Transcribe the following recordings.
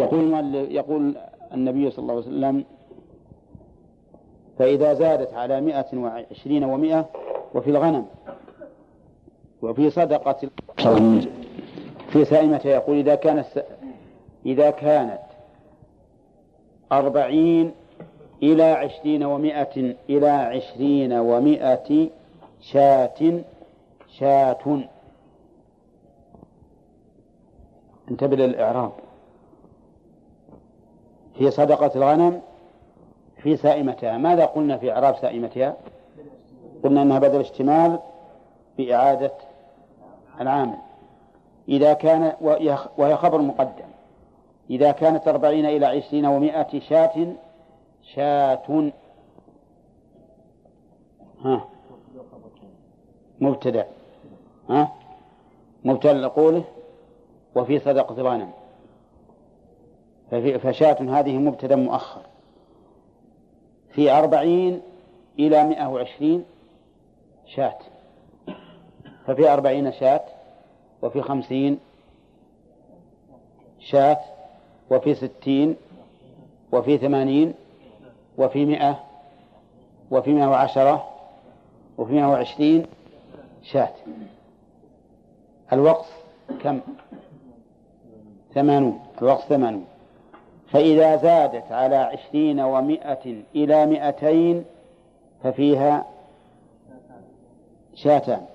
يقول يقول النبي صلى الله عليه وسلم فإذا زادت على مائة وعشرين ومائة وفي الغنم وفي صدقة في سائمة يقول إذا كانت إذا كانت أربعين إلى عشرين ومائة إلى عشرين ومائة شاة شاة. انتبه للإعراب. في صدقة الغنم في سائمتها. ماذا قلنا في إعراب سائمتها؟ قلنا أنها بدل اشتمال بإعادة العامل. إذا كان وهي خبر مقدم. إذا كانت أربعين إلى عشرين ومائة شاة شاة. ها. مبتدأ. ها. مبتدأ لقوله وفي صدقة الغنم. فشاة هذه مبتدأ مؤخر. في أربعين إلى مئة وعشرين شاة. ففي أربعين شاة وفي خمسين شاة وفي ستين وفي ثمانين وفي مئة وفي مئة وعشرة وفي مئة وعشرين شاة. الوقت كم؟ ثمانون. الوقت ثمانون. فإذا زادت على عشرين ومائة إلى مائتين ففيها شاتان.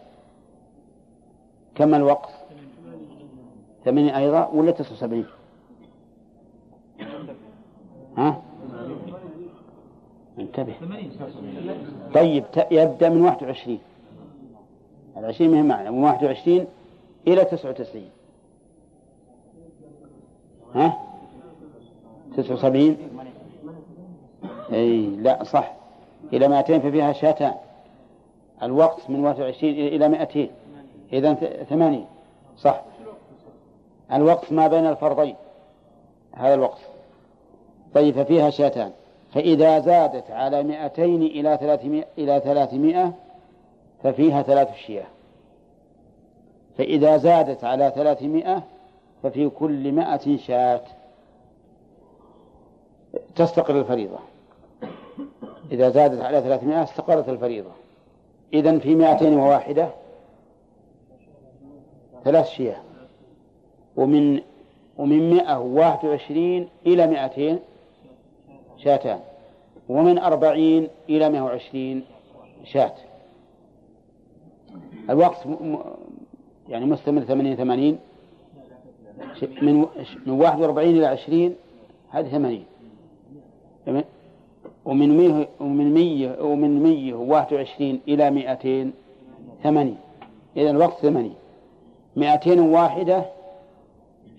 كم الوقت؟ ثمانين أيضا ولا تسعة وسبعين؟ ها؟ انتبه. طيب يبدأ من واحد وعشرين. العشرين مهم معنى من واحد وعشرين إلى تسعة وتسعين. ها؟ تسعة وسبعين أي لا صح. إلى مائتين ففيها شاتان الوقت من واحد وعشرين إلى مائتين إذا ثمانين. صح. الوقت ما بين الفرضين. هذا الوقت. طيب ففيها شاتان. فإذا زادت على مائتين إلى ثلاثمائة إلى ثلاثمائة ففيها ثلاث شياه. فإذا زادت على ثلاثمائة ففي كل مائة شاة. تستقر الفريضة. إذا زادت على ثلاثمائة استقرت الفريضة. إذن في مائتين وواحدة ثلاث شياه. ومن ومن مائة وواحد وعشرين إلى مائتين شاتان. ومن أربعين إلى مائة وعشرين شاة الوقت يعني مستمر ثمانين ثمانين. من من واحد وأربعين إلى عشرين هذه ثمانين. ومن مية ومن مية ومن مية وواحد وعشرين إلى مائتين ثمانين. إذا الوقت ثمانين. مائتين واحدة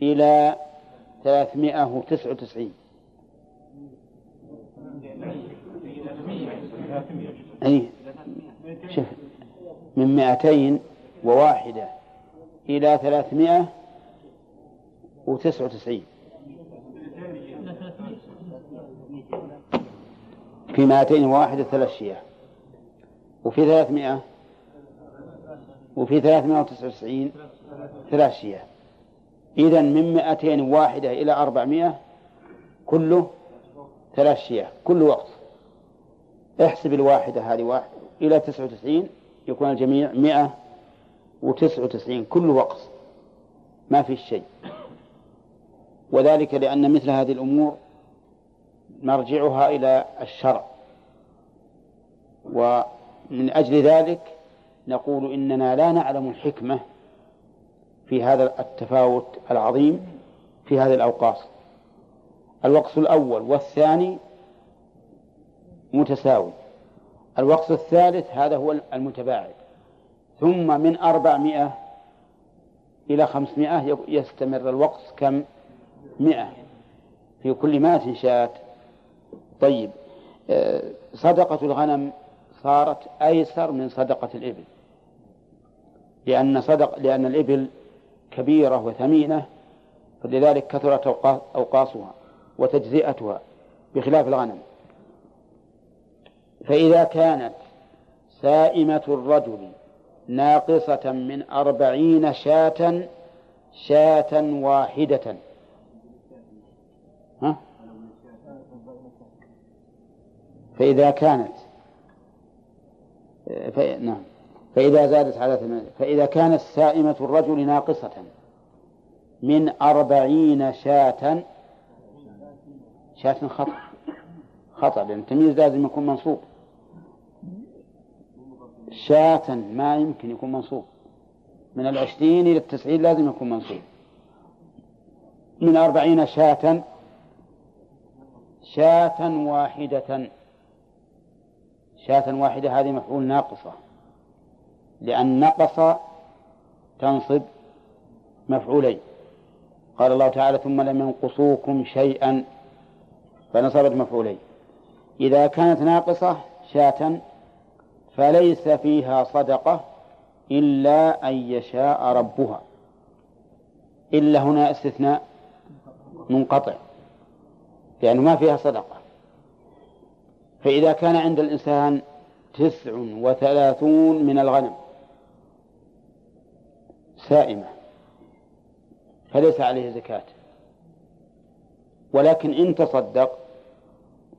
إلى ثلاثمائة وتسعة وتسعين. أي. شوف. من مائتين وواحدة إلى ثلاثمائة وتسعة وتسعين. في مائتين وواحدة ثلاث شياه وفي ثلاثمائة وفي ثلاثمائة وتسعة وتسعين ثلاث شياه إذا من مائتين واحدة إلى أربعمائة كله ثلاث شياه كل وقت. احسب الواحدة هذه واحد إلى تسعة وتسعين يكون الجميع مئة وتسعة وتسعين كل وقت. ما في شيء. وذلك لأن مثل هذه الأمور مرجعها إلى الشرع. ومن أجل ذلك نقول إننا لا نعلم الحكمة في هذا التفاوت العظيم في هذه الأوقاص الوقت الأول والثاني متساوي. الوقت الثالث هذا هو المتباعد. ثم من أربعمائة إلى خمسمائة يستمر الوقت كم؟ مئة. في كل مائة شاة طيب آه، صدقة الغنم صارت أيسر من صدقة الإبل. لأن صدق لأن الإبل كبيرة وثمينة فلذلك كثرت أوقاصها وتجزئتها بخلاف الغنم. فإذا كانت سائمة الرجل ناقصة من أربعين شاة شاة واحدة. ها؟ فإذا كانت. نعم. فإذا زادت على ثمانية فإذا كانت سائمة الرجل ناقصة من أربعين شاة شاة خطأ خطأ لأن التمييز لازم يكون منصوب. شاة ما يمكن يكون منصوب. من العشرين إلى التسعين لازم يكون منصوب. من أربعين شاة شاة واحدة شاة واحدة هذه مفعول ناقصة. لأن نقص تنصب مفعولين. قال الله تعالى ثم لم ينقصوكم شيئا فنصبت مفعولين. إذا كانت ناقصة شاة فليس فيها صدقة إلا أن يشاء ربها. إلا هنا استثناء منقطع لأنه ما فيها صدقة. فإذا كان عند الإنسان تسع وثلاثون من الغنم سائمة فليس عليه زكاة. ولكن إن تصدق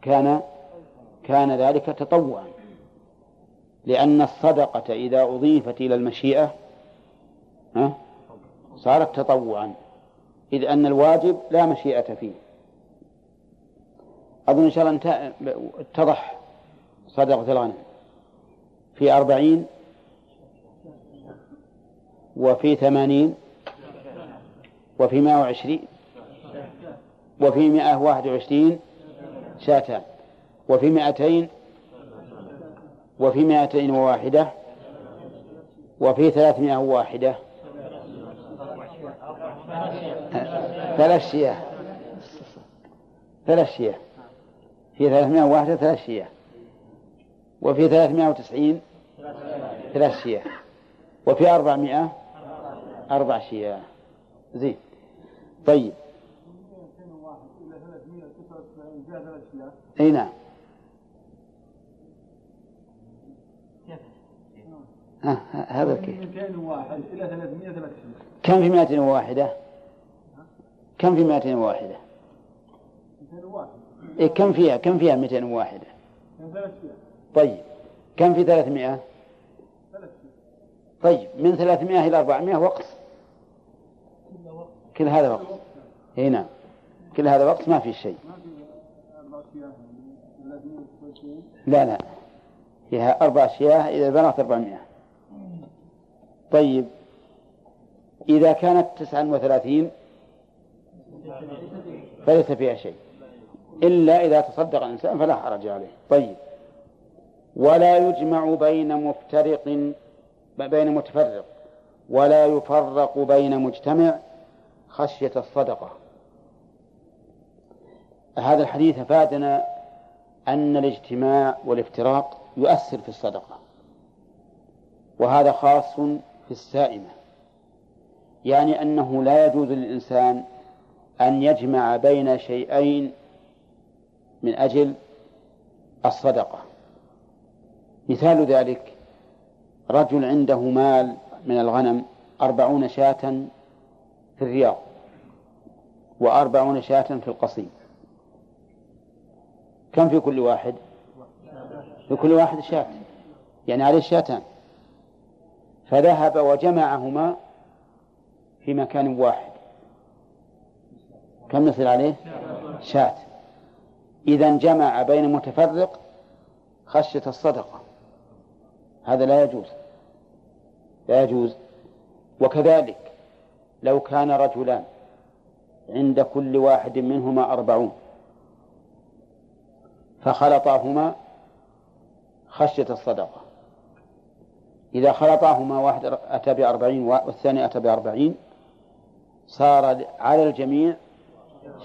كان كان ذلك تطوعا لأن الصدقة إذا أضيفت إلى المشيئة صارت تطوعا إذ أن الواجب لا مشيئة فيه. أظن إن شاء الله اتضح صدقة الغنم في أربعين وفي ثمانين وفي مائة وعشرين وفي مائة واحد وعشرين شاتان وفي مائتين وفي مائتين وواحدة وفي ثلاثمائة واحدة. ثلاث شياه. ثلاث شياه. في ثلاثمائة واحدة ثلاث شياه وفي ثلاثمائة وتسعين ثلاث شياه وفي أربعمائة أربع شياه زين. طيب. إي نعم. هذا كيف 201 إلى 300 كم في 201 كم في 201 201 إيه كم فيها؟ كم فيها 201 طيب كم في 300 طيب من 300 إلى 400 وقت. كل هذا وقت. إي نعم. كل هذا وقت ما في شيء. لا لا. فيها أربع شياه إذا بلغت أربعمائة. طيب إذا كانت تسعا وثلاثين فليس فيها شيء. إلا إذا تصدق الإنسان فلا حرج عليه. طيب. ولا يجمع بين مفترق بين متفرق. ولا يفرق بين مجتمع خشية الصدقة. هذا الحديث أفادنا أن الاجتماع والافتراق يؤثر في الصدقة. وهذا خاص في السائمة. يعني أنه لا يجوز للإنسان أن يجمع بين شيئين من أجل الصدقة. مثال ذلك رجل عنده مال من الغنم أربعون شاة في الرياض وأربعون شاة في القصيم. كم في كل واحد؟ في كل واحد شاة. يعني عليه شاتان. فذهب وجمعهما في مكان واحد. كم يصير عليه؟ شاة. إذا جمع بين متفرق خشية الصدقة. هذا لا يجوز. لا يجوز. وكذلك لو كان رجلان عند كل واحد منهما أربعون فخلطاهما خشية الصدقة. إذا خلطاهما واحد أتى بأربعين والثاني أتى بأربعين صار على الجميع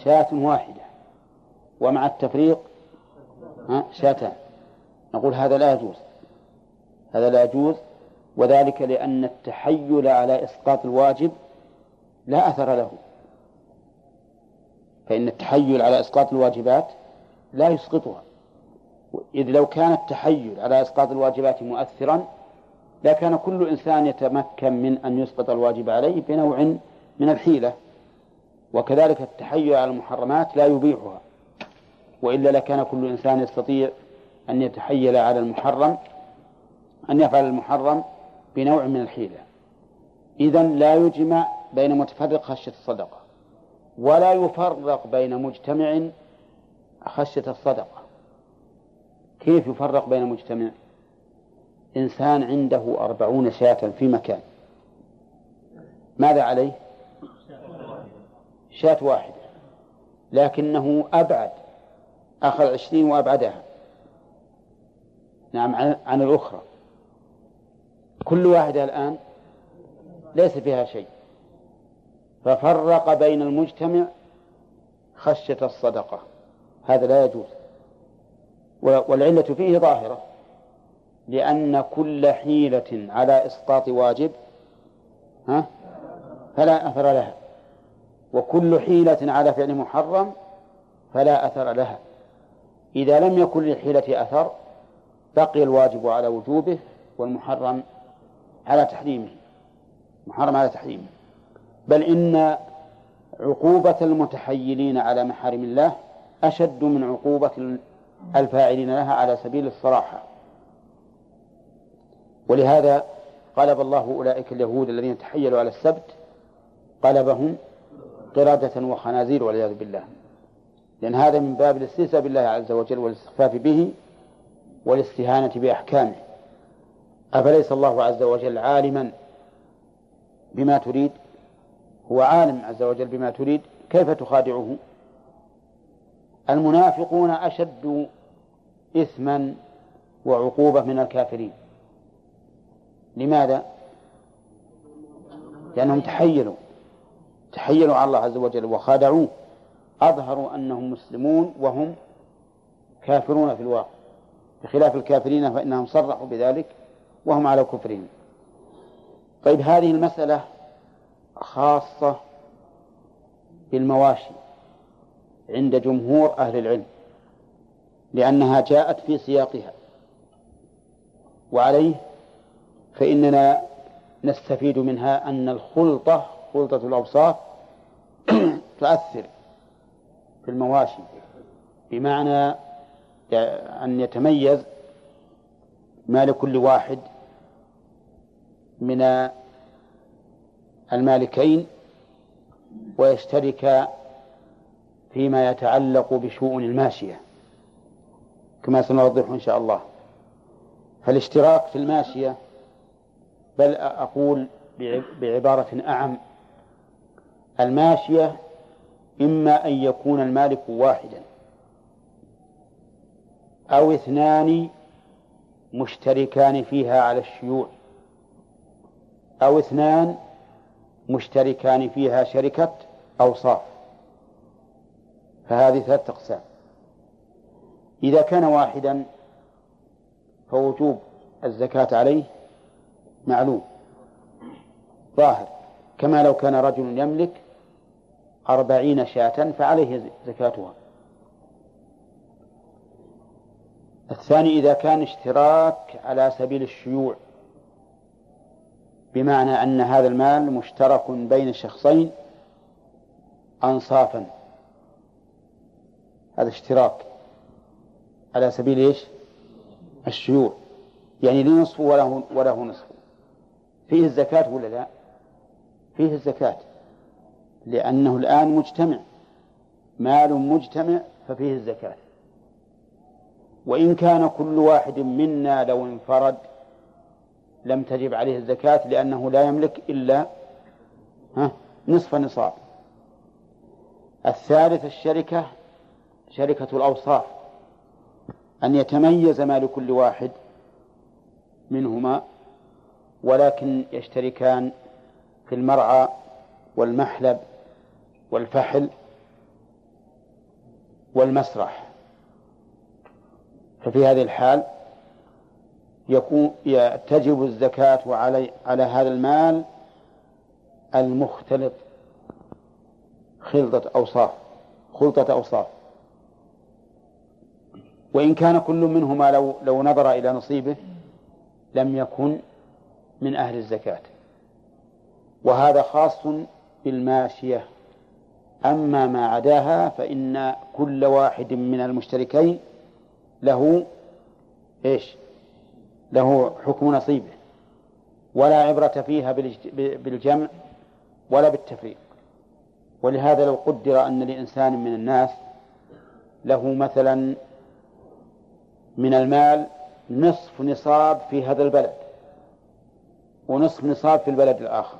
شاة واحدة. ومع التفريق شاتان نقول هذا لا يجوز. هذا لا يجوز وذلك لأن التحيل على إسقاط الواجب لا أثر له. فإن التحيل على إسقاط الواجبات لا يسقطها. إذ لو كان التحيل على إسقاط الواجبات مؤثرا لكان كل إنسان يتمكن من أن يسقط الواجب عليه بنوع من الحيلة. وكذلك التحيل على المحرمات لا يبيحها. وإلا لكان كل إنسان يستطيع أن يتحيل على المحرم أن يفعل المحرم بنوع من الحيلة. إذا لا يجمع بين متفرق خشية الصدقة ولا يفرق بين مجتمع خشية الصدقة. كيف يفرق بين مجتمع؟ إنسان عنده أربعون شاة في مكان. ماذا عليه؟ شاة واحدة. لكنه أبعد أخذ عشرين وأبعدها. نعم عن الأخرى. كل واحدة الآن ليس فيها شيء. ففرق بين المجتمع خشية الصدقة. هذا لا يجوز. والعلة فيه ظاهرة. لأن كل حيلة على إسقاط واجب ها فلا أثر لها. وكل حيلة على فعل محرم فلا أثر لها. إذا لم يكن للحيلة أثر بقي الواجب على وجوبه والمحرم على تحريمه. محرم على تحريمه. بل إن عقوبة المتحيلين على محارم الله أشد من عقوبة الفاعلين لها على سبيل الصراحة. ولهذا قلب الله أولئك اليهود الذين تحيلوا على السبت قلبهم قردة وخنازير والعياذ بالله. لأن هذا من باب الاستهزاء بالله عز وجل والاستخفاف به والاستهانة بأحكامه. أفليس الله عز وجل عالما بما تريد؟ هو عالم عز وجل بما تريد. كيف تخادعه؟ المنافقون أشد إثما وعقوبة من الكافرين. لماذا؟ لأنهم تحيلوا تحيلوا على الله عز وجل وخادعوه. أظهروا أنهم مسلمون وهم كافرون في الواقع. بخلاف الكافرين فإنهم صرحوا بذلك وهم على كفرهم. طيب هذه المسألة خاصة بالمواشي عند جمهور أهل العلم لأنها جاءت في سياقها. وعليه فإننا نستفيد منها أن الخلطة خلطة الأوصاف تؤثر في المواشي بمعنى أن يتميز ما لكل واحد من المالكين ويشترك فيما يتعلق بشؤون الماشية كما سنوضح إن شاء الله. فالاشتراك في الماشية بل أقول بعبارة أعم الماشية إما أن يكون المالك واحدا أو اثنان مشتركان فيها على الشيوع أو اثنان مشتركان فيها شركة أوصاف. فهذه ثلاثة أقسام. إذا كان واحدا فوجوب الزكاة عليه معلوم. ظاهر. كما لو كان رجل يملك أربعين شاة فعليه زكاتها. الثاني إذا كان اشتراك على سبيل الشيوع بمعنى أن هذا المال مشترك بين شخصين أنصافا. هذا اشتراك على سبيل إيش؟ الشيوع. يعني لي نصف وله وله نصف. فيه الزكاة ولا لا؟ فيه الزكاة. لأنه الآن مجتمع. مال مجتمع ففيه الزكاة. وإن كان كل واحد منا لو انفرد لم تجب عليه الزكاة لأنه لا يملك إلا نصف نصاب. الثالث الشركة شركة الأوصاف. أن يتميز مال كل واحد منهما ولكن يشتركان في المرعى والمحلب. والفحل والمسرح. ففي هذه الحال يكون تجب الزكاة على على هذا المال المختلط خلطة أوصاف خلطة أوصاف. وإن كان كل منهما لو لو نظر إلى نصيبه لم يكن من أهل الزكاة. وهذا خاص بالماشية. أما ما عداها فإن كل واحد من المشتركين له إيش؟ له حكم نصيبه. ولا عبرة فيها بالجمع ولا بالتفريق. ولهذا لو قدر أن لإنسان من الناس له مثلا من المال نصف نصاب في هذا البلد ونصف نصاب في البلد الآخر.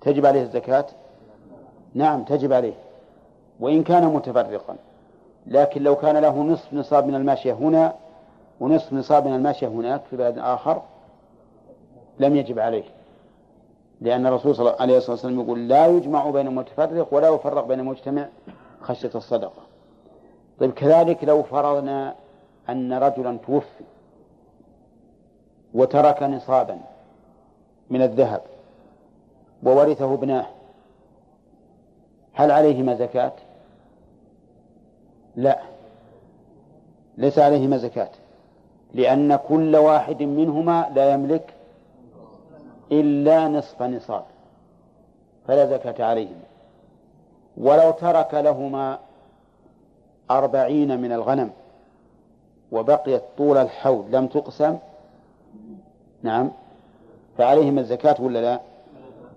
تجب عليه الزكاة؟ نعم تجب عليه. وإن كان متفرقا. لكن لو كان له نصف نصاب من الماشية هنا ونصف نصاب من الماشية هناك في بلد آخر لم يجب عليه. لأن الرسول صلى الله عليه وسلم يقول لا يجمع بين المتفرق ولا يفرق بين المجتمع خشية الصدقة. طيب كذلك لو فرضنا أن رجلا توفي وترك نصابا من الذهب وورثه ابناه هل عليهما زكاة؟ لا. ليس عليهما زكاة. لأن كل واحد منهما لا يملك إلا نصف نصاب فلا زكاة عليهما. ولو ترك لهما أربعين من الغنم وبقيت طول الحول لم تقسم نعم فعليهما الزكاة ولا لا؟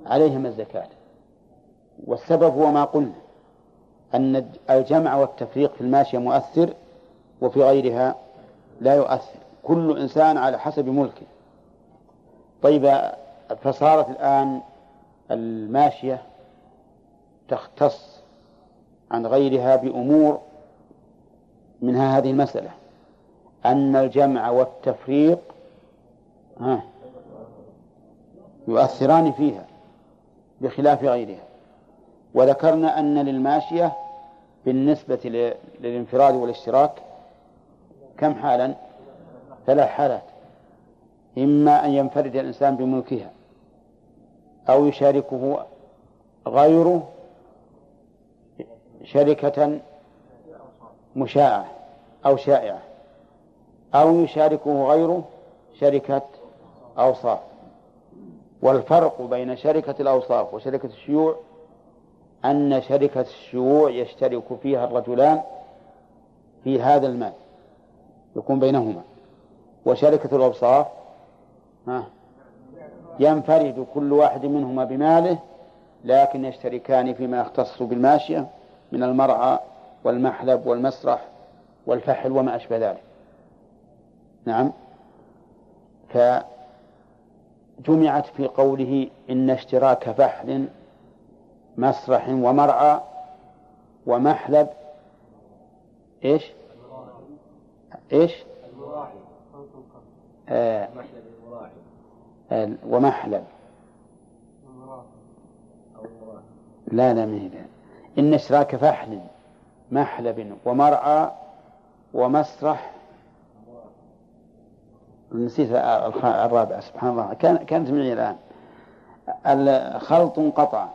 عليهما الزكاة. والسبب هو ما قلنا أن الجمع والتفريق في الماشية مؤثر وفي غيرها لا يؤثر كل إنسان على حسب ملكه. طيب فصارت الآن الماشية تختص عن غيرها بأمور منها هذه المسألة أن الجمع والتفريق يؤثران فيها بخلاف غيرها. وذكرنا أن للماشية بالنسبة للانفراد والاشتراك كم حالا؟ ثلاث حالات. إما أن ينفرد الإنسان بملكها أو يشاركه غيره شركة مشاعة أو شائعة أو يشاركه غيره شركة أوصاف. والفرق بين شركة الأوصاف وشركة الشيوع أن شركة الشيوع يشترك فيها الرجلان في هذا المال يكون بينهما. وشركة الأوصاف ينفرد كل واحد منهما بماله لكن يشتركان فيما يختص بالماشية من المرعى والمحلب والمسرح والفحل وما أشبه ذلك. نعم. فجمعت في قوله إن اشتراك فحل مسرح ومرعى ومحلب. إيش؟ إيش؟ آه. ومحلب. لا لا ما إن اشتراك فحل محلب ومرعى ومسرح. نسيت الرابعة سبحان الله. كان كانت معي الآن. الخلط انقطع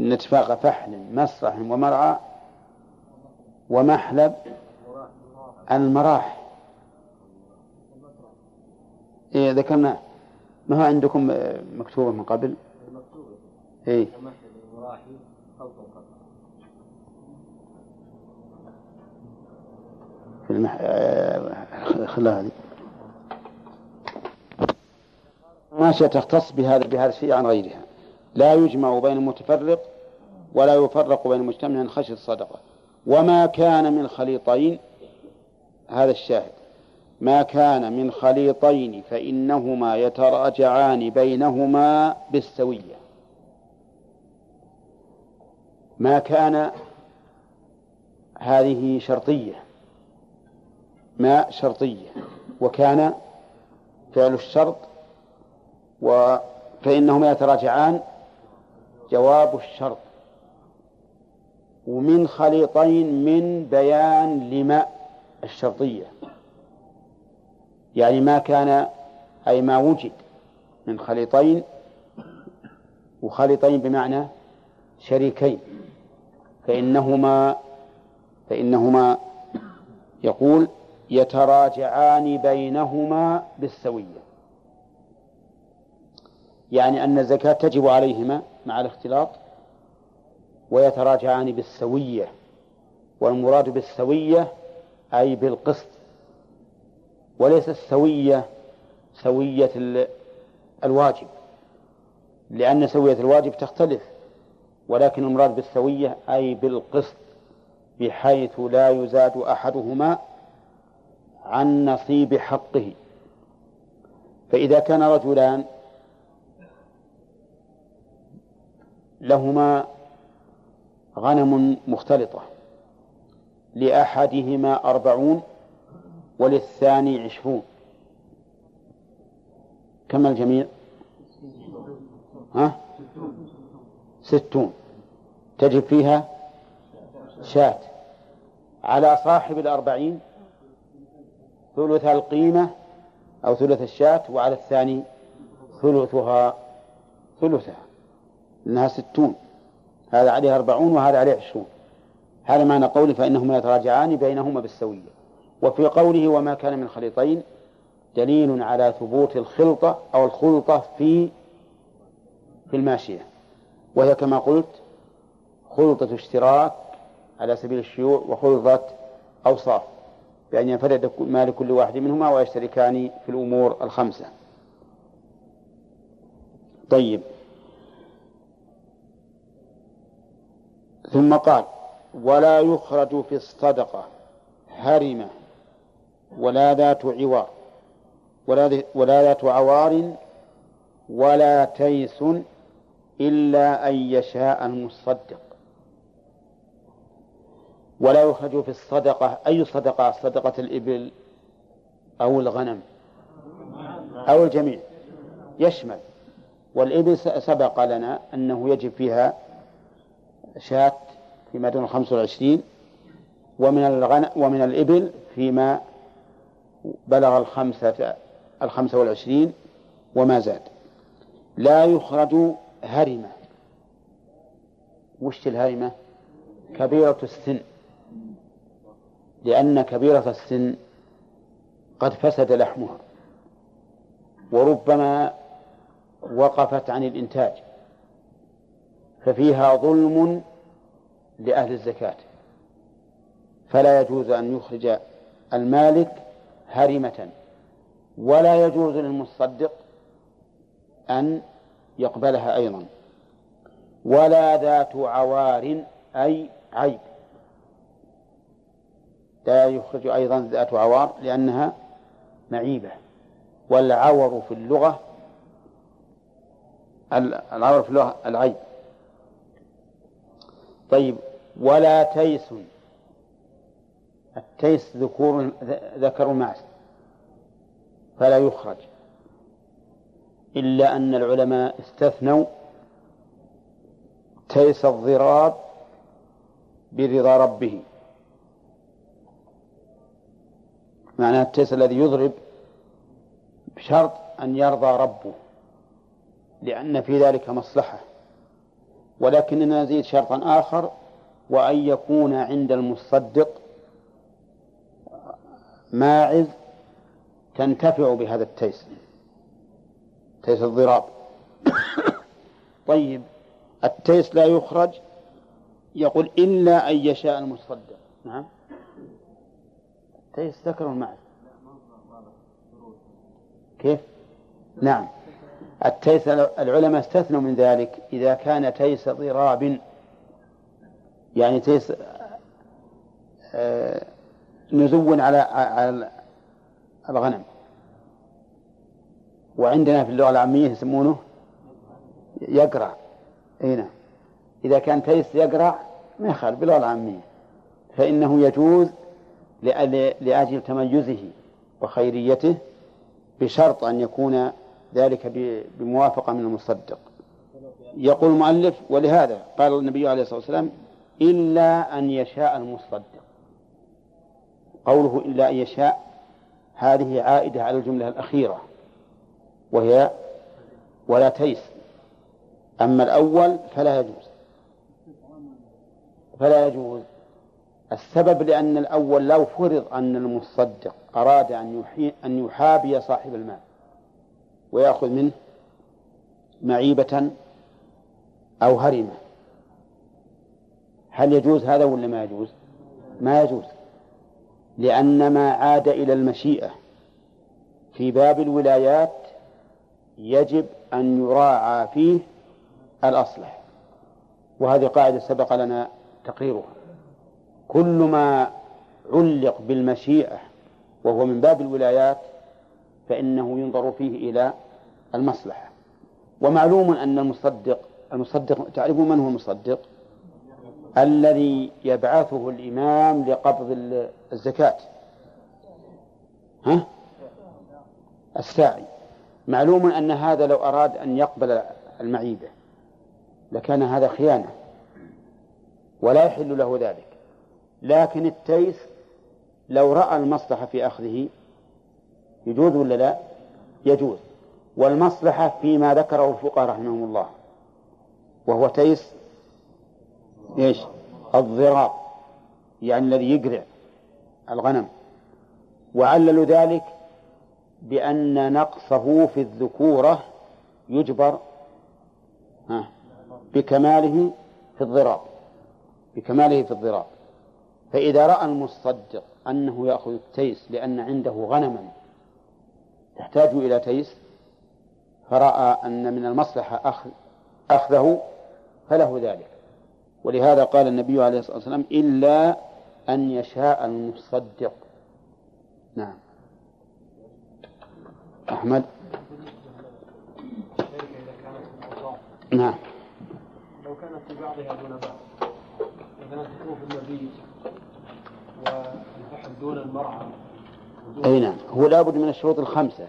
إن اتفاق فحل مسرح ومرعى ومحلب المراح إيه ذكرنا ما هو عندكم مكتوبة من قبل؟ إيه. في المح... خلها هذه ماشية تختص بهذا بهذا الشيء عن غيرها. لا يجمع بين المتفرق ولا يفرق بين المجتمع خشية الصدقة. وما كان من خليطين هذا الشاهد. ما كان من خليطين فإنهما يتراجعان بينهما بالسوية. ما كان هذه شرطية. ما شرطية. وكان فعل الشرط و فإنهما يتراجعان جواب الشرط. ومن خليطين من بيان لما الشرطية. يعني ما كان أي ما وجد من خليطين وخليطين بمعنى شريكين. فإنهما فإنهما يقول يتراجعان بينهما بالسوية. يعني أن الزكاة تجب عليهما مع الاختلاط ويتراجعان بالسوية والمراد بالسوية أي بالقسط. وليس السوية سوية الواجب لأن سوية الواجب تختلف ولكن المراد بالسوية أي بالقسط بحيث لا يزاد أحدهما عن نصيب حقه. فإذا كان رجلان لهما غنم مختلطة لأحدهما أربعون وللثاني عشرون كم الجميع ها؟ ستون تجب فيها شاة على صاحب الأربعين ثلث القيمة أو ثلث الشاة وعلى الثاني ثلثها ثلثها إنها ستون هذا عليه أربعون وهذا عليه عشرون. هذا معنى قوله فإنهما يتراجعان بينهما بالسوية. وفي قوله وما كان من خليطين دليل على ثبوت الخلطة أو الخلطة في في الماشية. وهي كما قلت خلطة اشتراك على سبيل الشيوع وخلطة أوصاف بأن ينفرد مال كل واحد منهما ويشتركان في الأمور الخمسة. طيب. ثم قال ولا يخرج في الصدقة هرمة ولا ذات عوار ولا, ولا ذات عوار ولا تيس إلا أن يشاء المصدق. ولا يخرج في الصدقة أي صدقة؟ صدقة الإبل أو الغنم أو الجميع. يشمل. والإبل سبق لنا أنه يجب فيها شاة فيما دون الخمس والعشرين ومن الغنم ومن الإبل فيما بلغ الخمسة الخمسة والعشرين وما زاد. لا يخرج هرمة. وش الهرمة؟ كبيرة السن. لأن كبيرة السن قد فسد لحمها وربما وقفت عن الإنتاج. ففيها ظلم لأهل الزكاة. فلا يجوز أن يخرج المالك هرمة ولا يجوز للمصدق أن يقبلها أيضا. ولا ذات عوار أي عيب. لا يخرج أيضا ذات عوار لأنها معيبة. والعور في اللغة العور في اللغة العيب. طيب ولا تيس. التيس ذكور ذكر معز فلا يخرج. إلا أن العلماء استثنوا تيس الضراب برضا ربه. معناه التيس الذي يضرب بشرط أن يرضى ربه لأن في ذلك مصلحة. ولكننا نزيد شرطا آخر وأن يكون عند المصدق ماعز تنتفع بهذا التيس تيس الضراب. طيب التيس لا يخرج يقول إلا أن يشاء المصدق. نعم. التيس ذكر المعنى كيف؟ نعم. التيس العلماء استثنوا من ذلك إذا كان تيس ضراب. يعني تيس آه، نزو على على الغنم. وعندنا في اللغة العامية يسمونه يقرع. أي نعم. إذا كان تيس يقرع ما يخالف باللغة العامية. فإنه يجوز لأجل تميزه وخيريته بشرط أن يكون ذلك بموافقة من المصدق. يقول المؤلف ولهذا قال النبي عليه الصلاة والسلام إلا أن يشاء المصدق. قوله إلا أن يشاء هذه عائدة على الجملة الأخيرة وهي ولا تيس. أما الأول فلا يجوز. فلا يجوز. السبب لأن الأول لو فرض أن المصدق أراد أن أن يحابي صاحب المال. ويأخذ منه معيبة أو هرمة. هل يجوز هذا ولا ما يجوز؟ ما يجوز لأن ما عاد إلى المشيئة. في باب الولايات يجب أن يراعى فيه الأصلح وهذه قاعدة سبق لنا تقريرها. كل ما علق بالمشيئة وهو من باب الولايات فإنه ينظر فيه إلى المصلحة. ومعلوم أن المصدق المصدق تعرفون من هو المصدق؟ الذي يبعثه الإمام لقبض الزكاة. ها؟ الساعي. معلوم أن هذا لو أراد أن يقبل المعيبة لكان هذا خيانة. ولا يحل له ذلك. لكن التيس لو رأى المصلحة في أخذه يجوز ولا لا؟ يجوز. والمصلحة فيما ذكره الفقهاء رحمهم الله وهو تيس إيش؟ الضراب يعني الذي يقرع الغنم. وعللوا ذلك بأن نقصه في الذكورة يجبر بكماله في الضراب بكماله في الضراب. فإذا رأى المصدق أنه يأخذ التيس لأن عنده غنما تحتاج إلى تيس فرأى أن من المصلحة أخذ أخذه فله ذلك. ولهذا قال النبي عليه الصلاة والسلام إلا أن يشاء المصدق. نعم. أحمد؟ نعم. لو كانت في بعضها دون بعض مثلا تكون في المبيت والفحل دون المرعى أي نعم. هو لابد من الشروط الخمسة.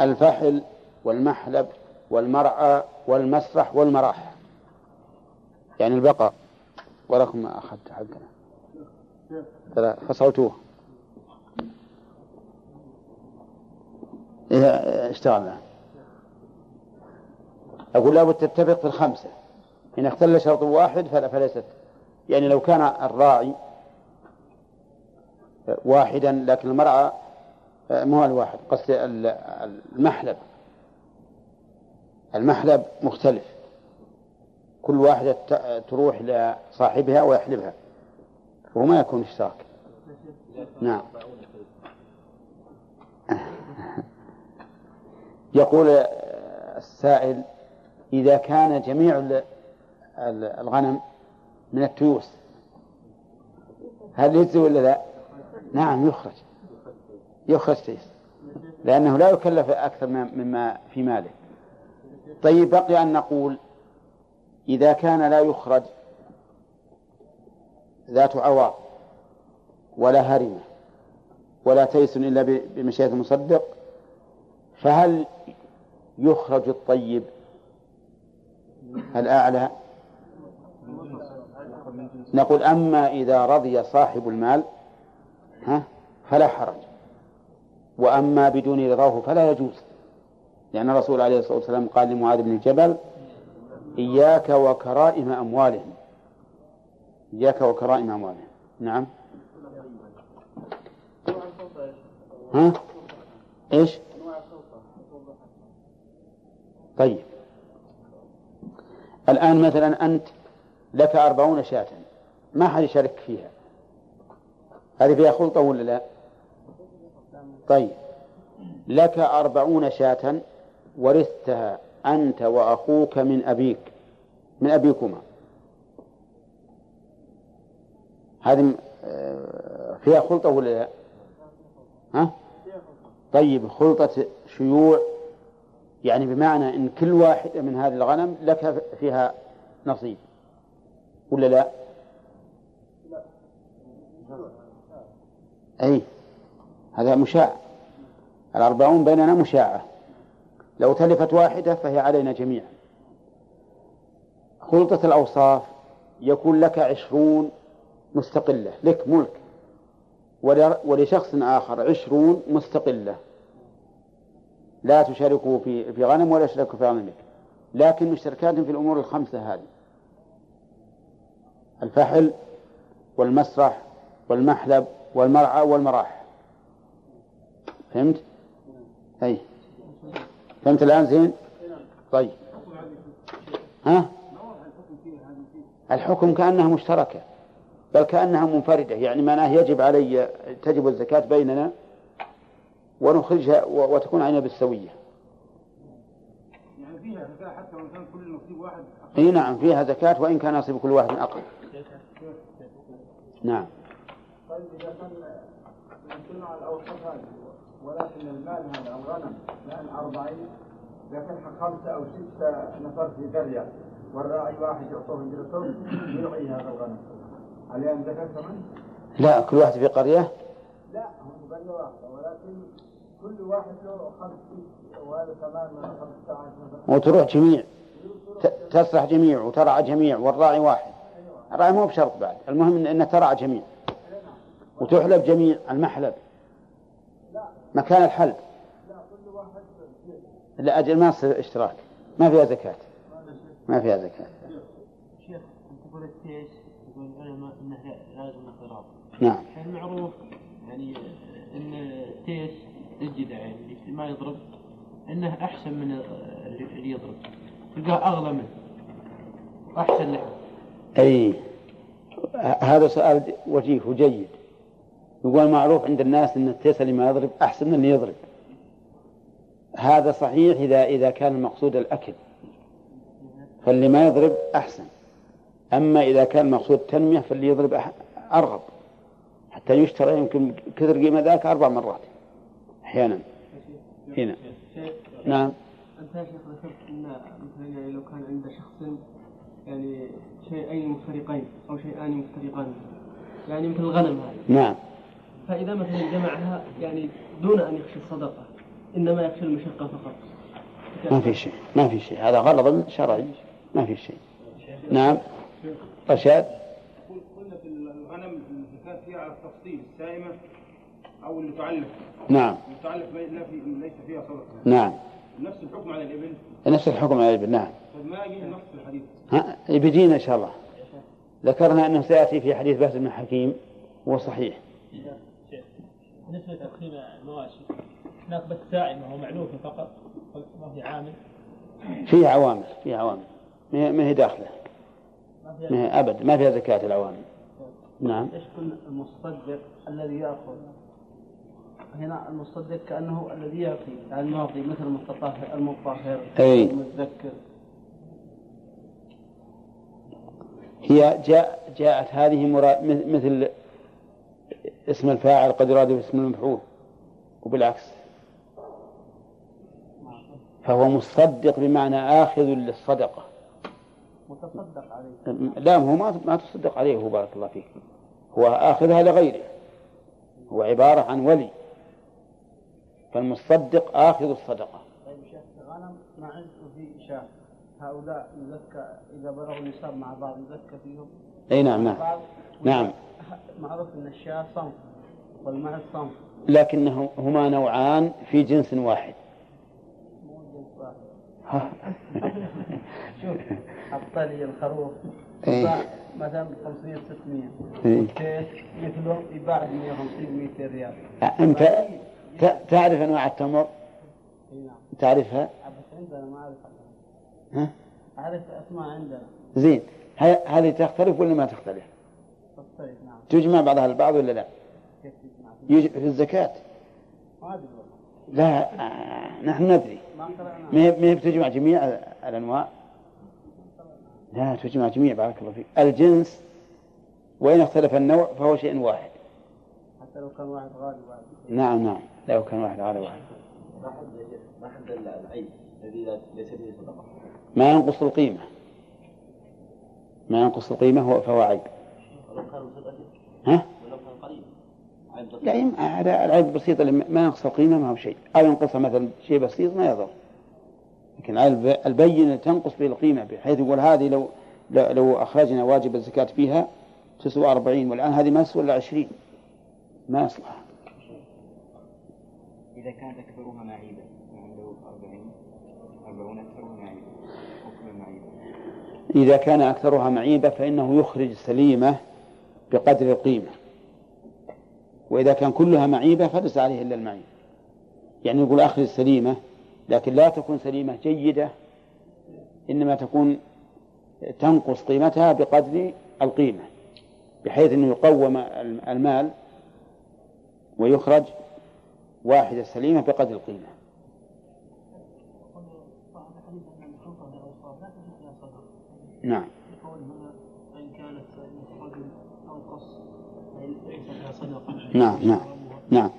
الفحل والمحلب والمرعى والمسرح والمراح يعني البقاء. ولكم ما أخذت حقنا. فصوتوه إيه اشتغلنا. أقول لابد تتفق في الخمسة. إن اختل شرط واحد فليست. يعني لو كان الراعي واحدا لكن المرأة مو الواحد قصد المحلب. المحلب مختلف. كل واحدة تروح لصاحبها ويحلبها فهو ما يكون اشتراك. نعم. يقول السائل إذا كان جميع الغنم من التيوس هل يجزي ولا لا؟ نعم يخرج. يخرج تيس لأنه لا يكلف أكثر مما في ماله. طيب بقي أن نقول إذا كان لا يخرج ذات عوار ولا هرمة ولا تيس إلا بمشيئة المصدق فهل يخرج الطيب الأعلى؟ نقول أما إذا رضي صاحب المال ها؟ فلا حرج. وأما بدون رضاه فلا يجوز. لأن الرسول عليه الصلاة والسلام قال لمعاذ بن الجبل إياك وكرائم أموالهم. إياك وكرائم أموالهم. نعم. ها؟ إيش؟ طيب. الآن مثلا أنت لك أربعون شاة. ما حد يشارك فيها. هذه فيها خلطة ولا لا طيب لك أربعون شاة ورثتها أنت وأخوك من أبيك من أبيكما هذه آه، فيها خلطة ولا لا؟ ها؟ طيب خلطة شيوع يعني بمعنى أن كل واحد من هذه الغنم لك فيها نصيب ولا لا؟ أي هذا مشاع. الأربعون بيننا مشاعة. لو تلفت واحدة فهي علينا جميعا. خلطة الأوصاف يكون لك عشرون مستقلة لك ملك. ولشخص آخر عشرون مستقلة. لا تشاركه في في غنم ولا يشاركه في غنمك لكن مشتركات في الأمور الخمسة هذه. الفحل والمسرح والمحلب والمرعى والمراح فهمت؟ أي. فهمت الآن زين؟ طيب. ها؟ الحكم كأنها مشتركة بل كأنها منفردة يعني معناه يجب علي تجب الزكاة بيننا ونخرجها وتكون علينا بالسوية. يعني فيها زكاة حتى وإن كان كل نصيب واحد إي نعم فيها زكاة وإن كان نصيب كل واحد أقل. نعم. طيب إذا كان يمكن على الأوسط هذه ولكن المال هذا الغنم لأن أربعين إذا كان خمسة أو ستة نفر في قرية والراعي واحد يعطوه جرتهم يرعي هذا الغنم. عليهم زكاة كمان؟ لا كل واحد في قرية؟ لا هم قرية واحدة ولكن كل واحد له خمس وهذا كمان 15 نفر وتروح جميع تسرح جميع وترعى جميع والراعي واحد. الراعي مو بشرط بعد المهم أن ترعى جميع. وتحلب جميع المحلب مكان الحلب لا أجل ما يصير اشتراك ما فيها زكاة ما فيها زكاة شيخ قلت إيش؟ يقول العلماء إنه لازم اضطراب. نعم المعروف يعني إن تيس الجدع يعني ما يضرب إنه أحسن من اللي يضرب. تلقاه أغلى منه. واحسن لحم. ه- هذا سؤال وجيه وجيد يقول معروف عند الناس أن التيس اللي ما يضرب أحسن من اللي يضرب. هذا صحيح إذا إذا كان المقصود الأكل. فاللي ما يضرب أحسن. أما إذا كان المقصود التنمية فاللي يضرب أرغب. حتى يشترى يمكن كثر قيمة ذاك أربع مرات. أحيانا. هنا. نعم. أنت يا شيخ ذكرت أن مثلا يعني لو كان عند شخص يعني شيئين مفترقين أو شيئان مفترقان. يعني مثل الغنم هذه. نعم. فإذا مثلا جمعها يعني دون أن يخشى الصدقة إنما يخشى المشقة فقط. ما في شيء ما في شيء. هذا غلط شرعي ما في شيء. نعم. رشاد؟ قلنا في الغنم الزكاة فيها على التفصيل السائمة أو اللي تعلف نعم. في ليس فيها صدقة نعم. نفس الحكم على الإبل نفس الحكم على الابن نعم. طيب ما يجي النص في الحديث ها؟ بيجينا إن شاء الله. ذكرنا أنه سيأتي في حديث بهز بن حكيم وهو صحيح. بالنسبة لتقسيم المواشي. هناك بس سائمة ومعلوفة فقط ما في عامل. فيه عوامل فيه عوامل. ما هي- ما هي داخله؟ ما في ما هي أبد ما فيها زكاة العوامل. نعم. إيش قلنا المصدق الذي يأخذ؟ هنا المصدق كأنه الذي يعطي المعطي مثل المتطهر المطهر أي. المتذكر. هي جاء جاءت هذه مثل اسم الفاعل قد يراد باسم المفعول وبالعكس. فهو مصدق بمعنى آخذ للصدقة. متصدق عليه. لا هو ما ما تصدق عليه هو بارك الله فيك. هو آخذها لغيره. هو عبارة عن ولي. فالمصدق آخذ الصدقة. طيب شيخ غنم معز وفي شاة هؤلاء يزكى إذا بلغوا النساب مع بعض يزكى فيهم. أي نعم مع نعم نعم. معروف إن الشاة صنف والمعز صنف. لكنه هما نوعان في جنس واحد. شوف الطلي الخروف. إيه. مثلا ب 500 600 إيه. والتيس مثله يباع ب 150 200 ريال. أنت ت- تعرف أنواع التمر؟ نعم. تعرفها؟ بس عندنا ما اعرف عنها. ها؟ أعرف أسماء عندنا. زين. هذه تختلف ولا ما تختلف؟ تختلف نعم. تجمع بعضها البعض ولا لا؟ كيف تجمع؟ يج- في الزكاة. لا آه، نحن ندري. ما هي ما هي بتجمع جميع الأنواع؟ لا تجمع جميع بارك الله فيك. الجنس وإن اختلف النوع فهو شيء واحد. حتى لو كان واحد غالي واحد. نعم نعم. لو كان واحد على واحد. ما حد ما حد العيب الذي ليس فيه صدقة. ما ينقص القيمة. ما ينقص القيمة هو فهو عيب. ها؟ ولو كان قليل عيب بسيط. لا يم- هذا العيب البسيط اللي ما ينقص القيمة ما هو شيء. أو ينقصها مثلا شيء بسيط ما يضر. لكن العيب البين اللي تنقص به القيمة بحيث يقول هذه لو لو أخرجنا واجب الزكاة فيها تسوى أربعين والآن هذه ما تسوى إلا عشرين. ما يصلح. إذا كانت أكثرها معيبة عنده 40 40 أكثرها معيبة إذا كان أكثرها معيبة فإنه يخرج سليمة بقدر القيمة. وإذا كان كلها معيبة فليس عليه إلا المعيب. يعني يقول أخرج سليمة لكن لا تكون سليمة جيدة إنما تكون تنقص قيمتها بقدر القيمة بحيث أنه يقوم المال ويخرج واحدة سليمة بقدر القيمة. نعم فإن كانت رجل أنقص ليس لها صدقة نعم نعم نعم.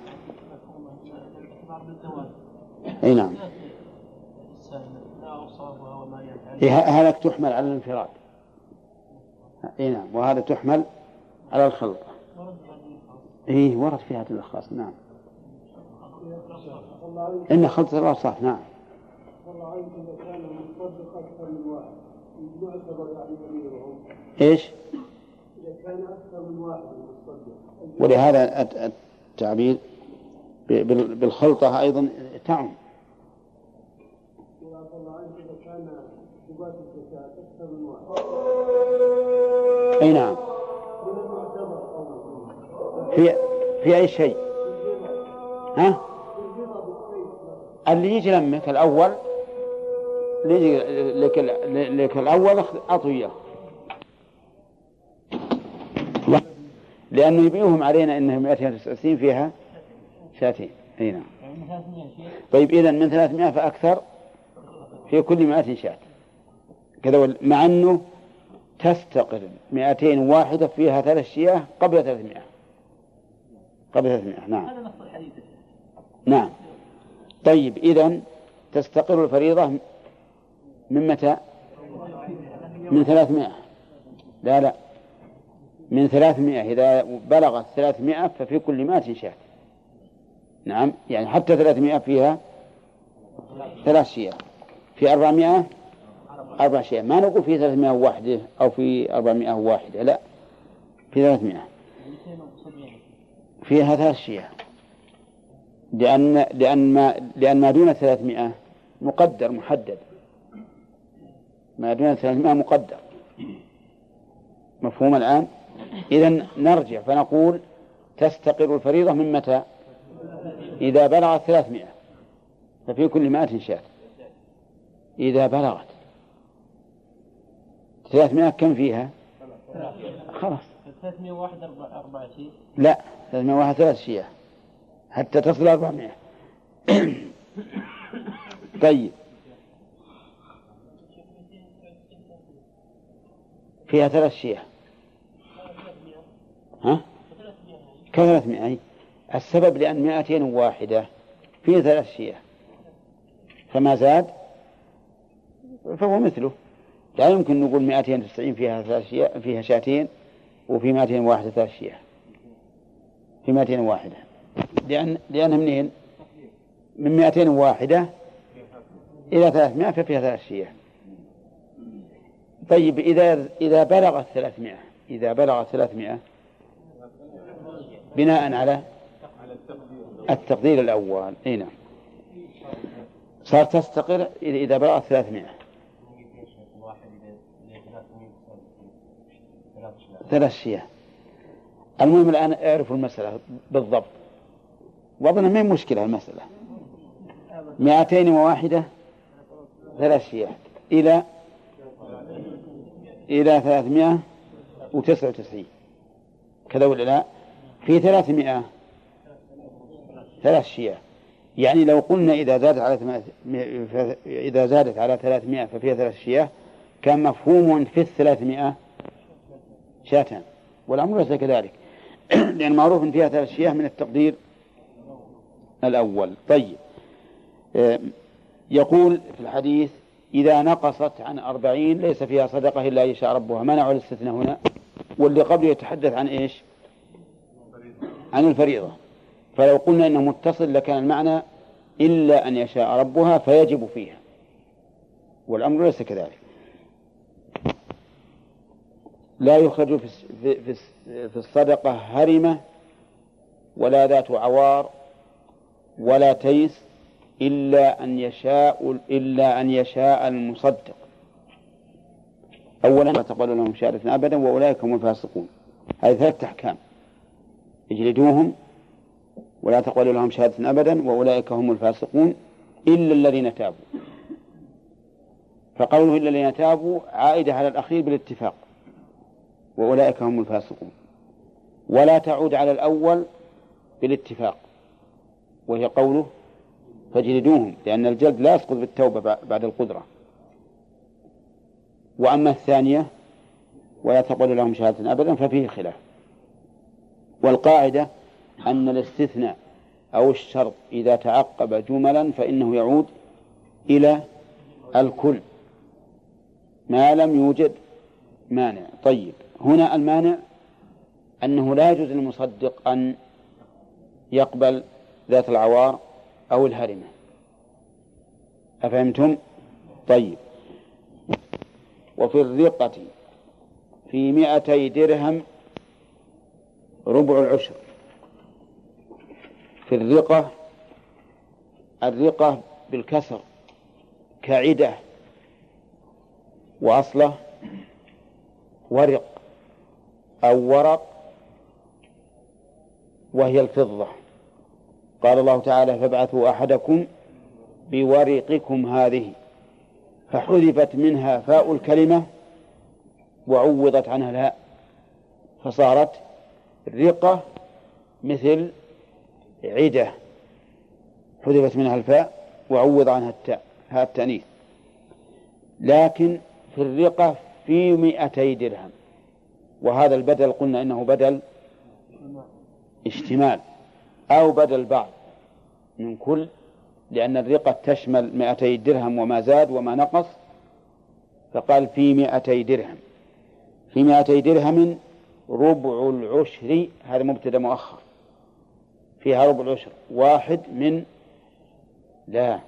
إي نعم. إيه هذا تحمل على الانفراد. إي نعم وهذا تحمل على الخلطة إي ورد في هذا الخاص نعم. إن خلطة الأوصاف نعم. إيش؟ كان أكثر من واحد ولهذا الت- التعبير بالخلطة أيضا تعم. أي نعم. في في أي شيء؟ ها؟ اللي يجي لمك الأول اللي يجي لك ال- لك الأول لا. لأنه يبيعهم علينا أنها 299 فيها شاتين أي نعم. 300 شيء طيب إذا من 300 فأكثر في كل 200 شاة. كذا مع أنه تستقر 201 فيها ثلاث شياه قبل 300 قبل 300 نعم. هذا نص الحديث. نعم. طيب إذا تستقر الفريضة من متى؟ من 300 لا لا. من 300 إذا بلغت 300 ففي كل 100 شاة نعم يعني حتى 300 فيها ثلاث شياه في 400 أربع شياه ما نقول في 300 واحدة أو في 400 واحدة لا. في 300 فيها ثلاث شياه لأن لأن ما لأن ما دون 300 مقدر محدد. ما دون 300 مقدر. مفهوم الآن؟ إذا نرجع فنقول تستقر الفريضة من متى؟ إذا بلغت 300 ففي كل مائة شاة. إذا بلغت 300 كم فيها؟ خلاص. 301 أربع أربع شيء؟ لا 301 ثلاث شياه. حتى تصل 400 طيب. فيها ثلاث شياه. ها؟ كثلاثمائة. أي السبب لأن مائتين واحدة فيه ثلاث شياه فما زاد؟ فهو مثله. لا يمكن نقول 290 فيها ثلاث فيها شاتين وفي 201 ثلاث شياه في 201 لأن لأنها منين؟ من 201 إلى 300 ففيها ثلاث شياه طيب إذا إذا بلغت 300 إذا بلغت 300 بناء على التقدير الأول. أي نعم. صار تستقر إذا بلغت 300 ثلاث شياه. المهم الآن اعرفوا المسألة بالضبط. وأظن ما مشكلة المسألة. مئتين وواحدة ثلاث شياه. إلى إلى ثلاثمائة وتسعة وتسعين. كذا ولا لا؟ في ثلاثمائة. ثلاث شياه يعني لو قلنا إذا زادت على إذا زادت على ثلاثمائة ففيها ثلاث شياه كان مفهوم في الثلاثمائة شاتان والأمر ليس كذلك. لأن معروف إن فيها ثلاث شياه من التقدير الأول. طيب. آه، يقول في الحديث إذا نقصت عن أربعين ليس فيها صدقة إلا يشاء ربها. منعوا الاستثناء هنا؟ واللي قبله يتحدث عن إيش؟ عن الفريضة. فلو قلنا إنه متصل لكان المعنى إلا أن يشاء ربها فيجب فيها. والأمر ليس كذلك. لا يخرج في, في الصدقة هرمة ولا ذات عوار ولا تيس إلا أن يشاء إلا أن يشاء المصدق. أولا لا تقبل لهم شهادة أبدا وأولئك هم الفاسقون. هذه ثلاثة أحكام. اجلدوهم ولا تقبل لهم شهادة أبدا وأولئك هم الفاسقون إلا الذين تابوا. فقوله إلا الذين تابوا عائدة على الأخير بالاتفاق وأولئك هم الفاسقون. ولا تعود على الأول بالاتفاق وهي قوله فاجلدوهم لأن الجلد لا يسقط بالتوبة بعد القدرة. وأما الثانية ولا تقبل لهم شهادة أبدا ففيه خلاف. والقاعدة أن الاستثناء أو الشرط إذا تعقب جملا فإنه يعود إلى الكل. ما لم يوجد مانع. طيب هنا المانع أنه لا يجوز للمصدق أن يقبل ذات العوار أو الهرمة. أفهمتم؟ طيب. وفي الرقة في مئتي درهم ربع العشر. في الرقة الرقة بالكسر كعدة وأصلة ورق أو ورق وهي الفضة. قال الله تعالى فابعثوا أحدكم بورقكم هذه. فحذفت منها فاء الكلمة وعوضت عنها الهاء فصارت رقة مثل عدة حذفت منها الفاء وعوض عنها التاء هاء التأنيث. لكن في الرقة في مئتي درهم. وهذا البدل قلنا إنه بدل اشتمال أو بدل بعض من كل لأن الرقة تشمل مئتي درهم وما زاد وما نقص فقال في مئتي درهم. في مئتي درهم ربع العشر هذا مبتدا مؤخر. فيها ربع العشر. واحد من لا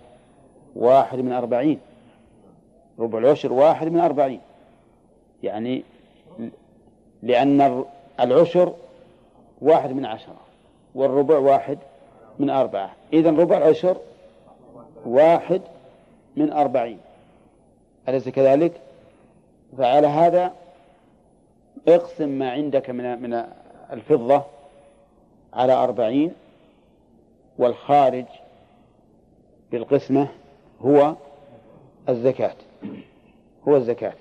واحد من أربعين. ربع العشر واحد من أربعين. يعني لأن العشر واحد من عشرة والربع واحد من أربعة. إذا ربع العشر واحد من أربعين. أليس كذلك؟ فعلى هذا اقسم ما عندك من من الفضة على أربعين والخارج بالقسمة هو الزكاة. هو الزكاة.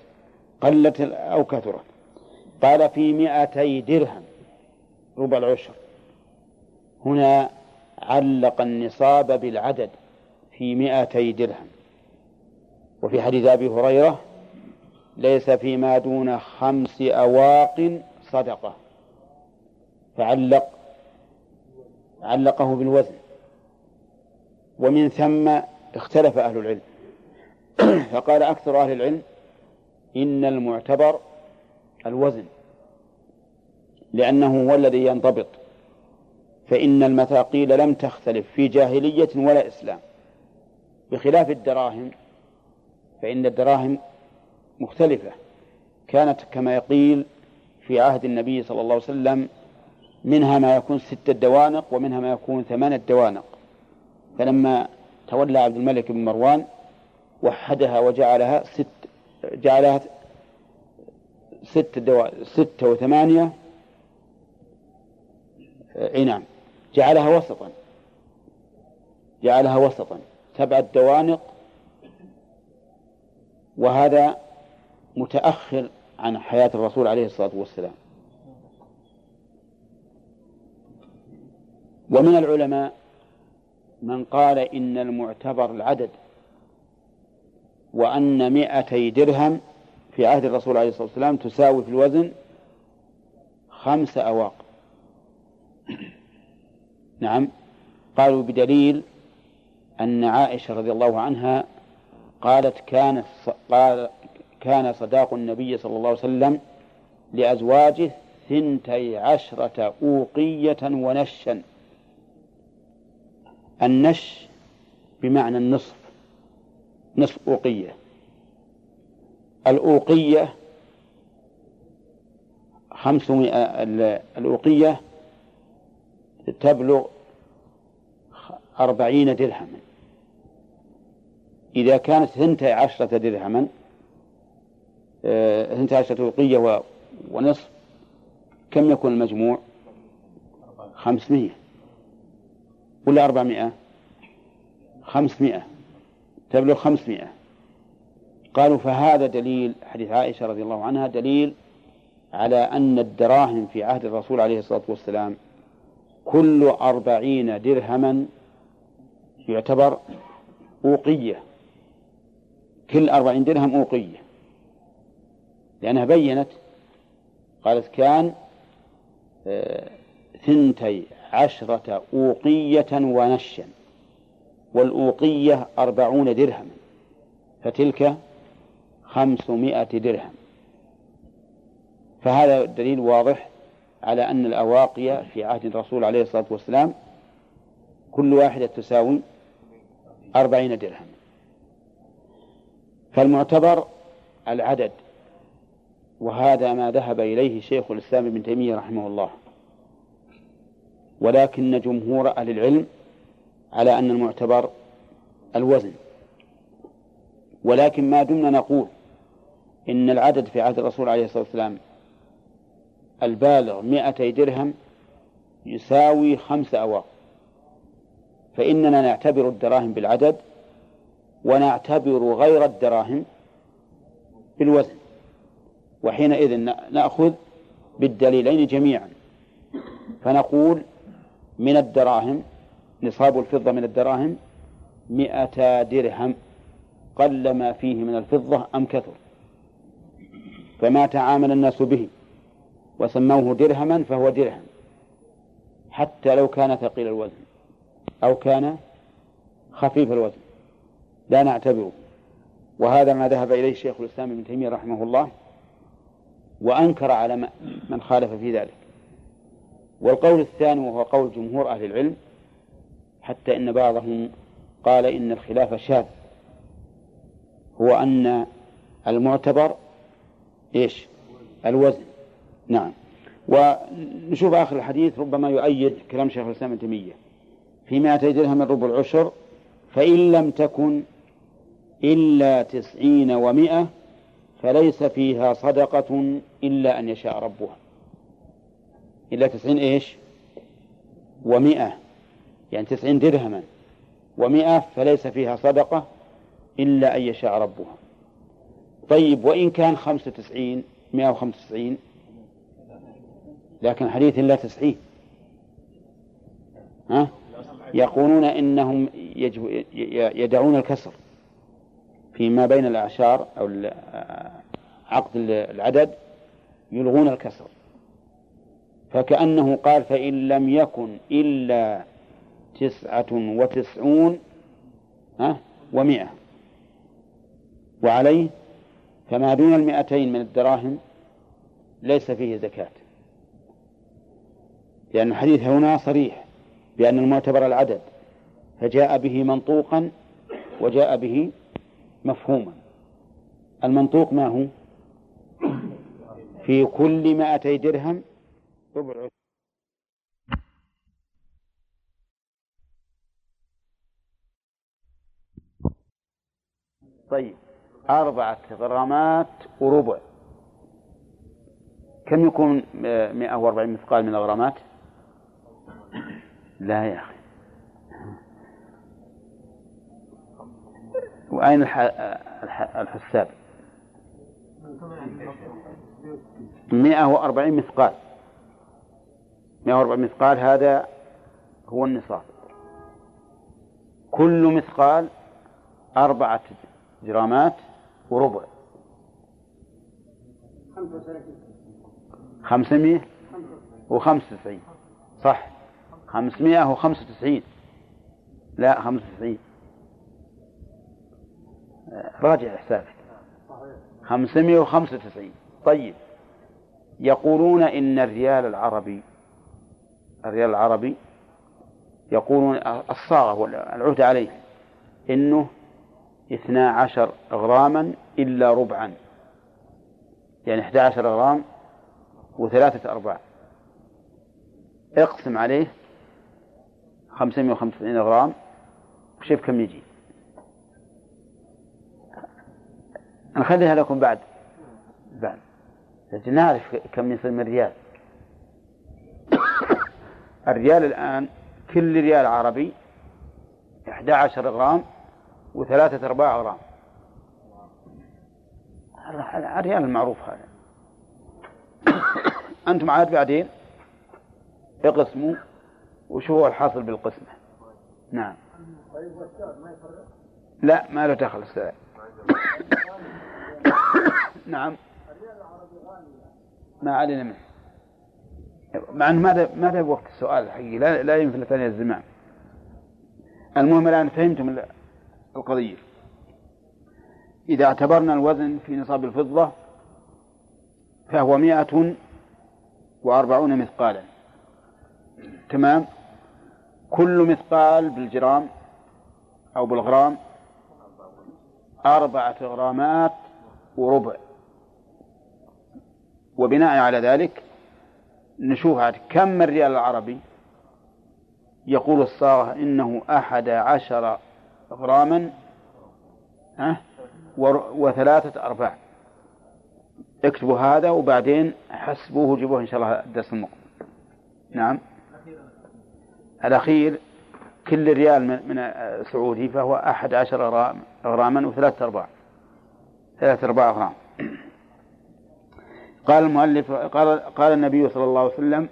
قلت أو كثرت. قال في مئتي درهم ربع العشر. هنا علق النصاب بالعدد في مئتي درهم. وفي حديث أبي هريرة ليس فيما دون خمس أواق صدقة. فعلق علقه بالوزن. ومن ثم اختلف أهل العلم. فقال أكثر أهل العلم إن المعتبر الوزن. لأنه هو الذي ينضبط. فإن المثاقيل لم تختلف في جاهلية ولا إسلام. بخلاف الدراهم فإن الدراهم مختلفة. كانت كما يقيل في عهد النبي صلى الله عليه وسلم منها ما يكون ستة دوانق ومنها ما يكون ثمانية دوانق فلما تولى عبد الملك بن مروان وحدها وجعلها ست جعلها ست دوا ستة وثمانية اي نعم جعلها وسطا. جعلها وسطا. سبعة دوانق وهذا متأخر عن حياة الرسول عليه الصلاة والسلام. ومن العلماء من قال إن المعتبر العدد وأن مئتي درهم في عهد الرسول عليه الصلاة والسلام تساوي في الوزن خمس أواق. نعم. قالوا بدليل أن عائشة رضي الله عنها قالت كان قال كان صداق النبي صلى الله عليه وسلم لأزواجه ثنتي عشرة أوقية ونشا. النش بمعنى النصف نصف أوقية. الأوقية خمسمائة الأوقية تبلغ أربعين درهما. إذا كانت ثنتي عشرة درهما ثنتي عشرة أوقية ونصف كم يكون المجموع؟ خمسمائة ولا أربعمائة خمسمائة تبلغ خمسمائة قالوا فهذا دليل حديث عائشة رضي الله عنها دليل على أن الدراهم في عهد الرسول عليه الصلاة والسلام كل أربعين درهما يعتبر أوقية. كل أربعين درهم أوقية. لأنها بينت قالت كان آه، ثنتي عشرة أوقية ونشا والأوقية أربعون درهما فتلك خمسمائة درهم. فهذا دليل واضح على أن الأواقي في عهد الرسول عليه الصلاة والسلام كل واحدة تساوي أربعين درهم. فالمعتبر العدد وهذا ما ذهب إليه شيخ الإسلام ابن تيمية رحمه الله. ولكن جمهور أهل العلم على أن المعتبر الوزن. ولكن ما دمنا نقول إن العدد في عهد الرسول عليه الصلاة والسلام البالغ مائتي درهم يساوي خمس أواق فإننا نعتبر الدراهم بالعدد ونعتبر غير الدراهم بالوزن. وحينئذ نأخذ بالدليلين جميعا. فنقول من الدراهم نصاب الفضة من الدراهم مئتا درهم قل ما فيه من الفضة أم كثر. فما تعامل الناس به وسموه درهما فهو درهم حتى لو كان ثقيل الوزن أو كان خفيف الوزن. لا نعتبره. وهذا ما ذهب إليه شيخ الإسلام ابن تيمية رحمه الله وأنكر على من خالف في ذلك. والقول الثاني وهو قول جمهور أهل العلم حتى إن بعضهم قال إن الخلاف شاذ. هو أن المعتبر إيش؟ الوزن. نعم. ونشوف آخر الحديث ربما يؤيد كلام شيخ الإسلام ابن تيمية. في مائتي درهم ربع العشر فإن لم تكن إلا تسعين ومائة فليس فيها صدقة إلا أن يشاء ربها. إلا تسعين إيش؟ ومائة يعني تسعين درهما. ومائة فليس فيها صدقة إلا أن يشاء ربها. طيب وإن كان خمسة وتسعين مائة وخمسة وتسعين؟ لكن حديث لا تسعين. ها؟ يقولون إنهم يدعون الكسر. فيما بين الأعشار أو عقد العدد يلغون الكسر. فكأنه قال فإن لم يكن إلا تسعة وتسعون ها ومئة. وعليه فما دون المئتين من الدراهم ليس فيه زكاة. لأن الحديث هنا صريح بأن المعتبر العدد فجاء به منطوقا وجاء به مفهوما. المنطوق ما هو؟ في كل مائتي درهم. ربع طيب أربعة غرامات وربع. كم يكون مئة وأربعين مثقال من الغرامات؟ لا يا أخي. وأين الحساب؟ مئة وأربعين مثقال. مئة وأربعين مثقال هذا هو النصاب. كل مثقال أربعة جرامات وربع. خمسمائة وخمسة وتسعين. صح. خمسمائة وخمسة وتسعين. لا خمسة وتسعين. راجع حسابك خمسمائة وخمسة وتسعين. طيب. يقولون إن الريال العربي الريال العربي يقولون الصاغة والعهد عليه إنه اثنا عشر غراما إلا ربعا. يعني احدى عشر غرام وثلاثة أرباع. اقسم عليه خمسمائة وخمسة وتسعين غرام. وشوف كم يجي. نخليها لكم بعد. بعد. لكن نعرف كم يصير من ريال. الريال الآن كل ريال عربي 11 غرام وثلاثة أرباع غرام. الريال المعروف هذا. أنتم عاد بعدين اقسموا وش هو الحاصل بالقسمة. نعم. لا ما له دخل نعم. ما علينا منه. مع إنه ما ما وقت السؤال الحقيقي؟ لا لا ينفل ثاني الزمان المهم الآن فهمتم القضية. إذا اعتبرنا الوزن في نصاب الفضة فهو مئة وأربعون مثقالا. تمام؟ كل مثقال بالجرام أو بالغرام أربعة غرامات وربع. وبناء على ذلك نشوف كم الريال العربي يقول الصاغة إنه أحد عشر غراما وثلاثة أرباع. اكتبوا هذا وبعدين حسبوه وجيبوه إن شاء الله الدرس المقبل. نعم. الأخير كل ريال من سعودي فهو أحد عشر غراما وثلاثة أرباع. ثلاثة أرباع غرام. قال المؤلف قال قال النبي صلى الله عليه وسلم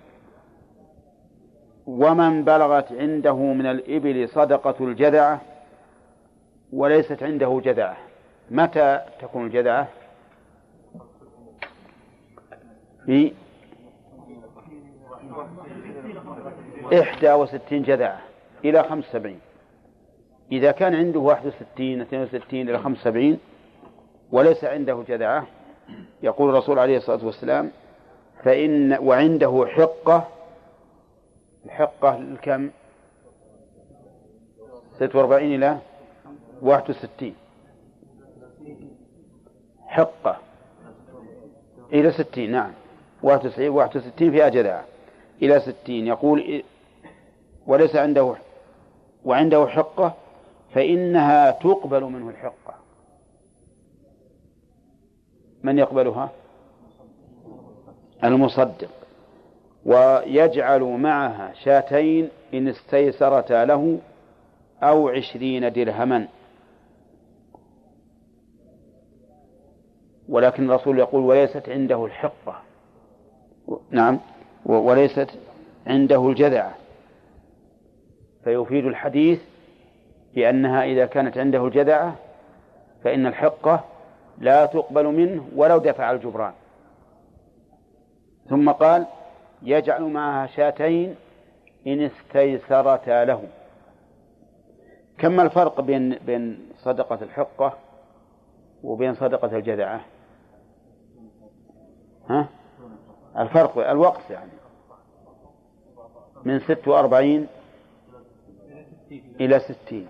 ومن بلغت عنده من الإبل صدقة الجذعة وليست عنده جذعة متى تكون الجذعة في إحدى وستين جذعة إلى خمس سبعين إذا كان عنده واحد وستين اثنين وستين إلى خمس سبعين وليس عنده جذعة يقول الرسول عليه الصلاة والسلام فإن وعنده حقة الحقة الكم؟ ستة وأربعين إلى واحد وستين. حقة إلى ستين نعم. واحد وتسعين واحد وستين فيها جذعة إلى ستين. يقول وليس عنده وعنده حقة فإنها تقبل منه الحقة. من يقبلها؟ المصدق. ويجعل معها شاتين إن استيسرتا له أو عشرين درهما. ولكن الرسول يقول وليست عنده الحقة. نعم. وليست عنده الجذعة فيفيد الحديث بأنها إذا كانت عنده الجذعة فإن الحقة لا تقبل منه ولو دفع الجبران. ثم قال يجعل معها شاتين إن استيسرتا له كم الفرق بين بين صدقة الحقة وبين صدقة الجذعة ها؟ الفرق الوقت يعني. من ست وأربعين إلى ستين.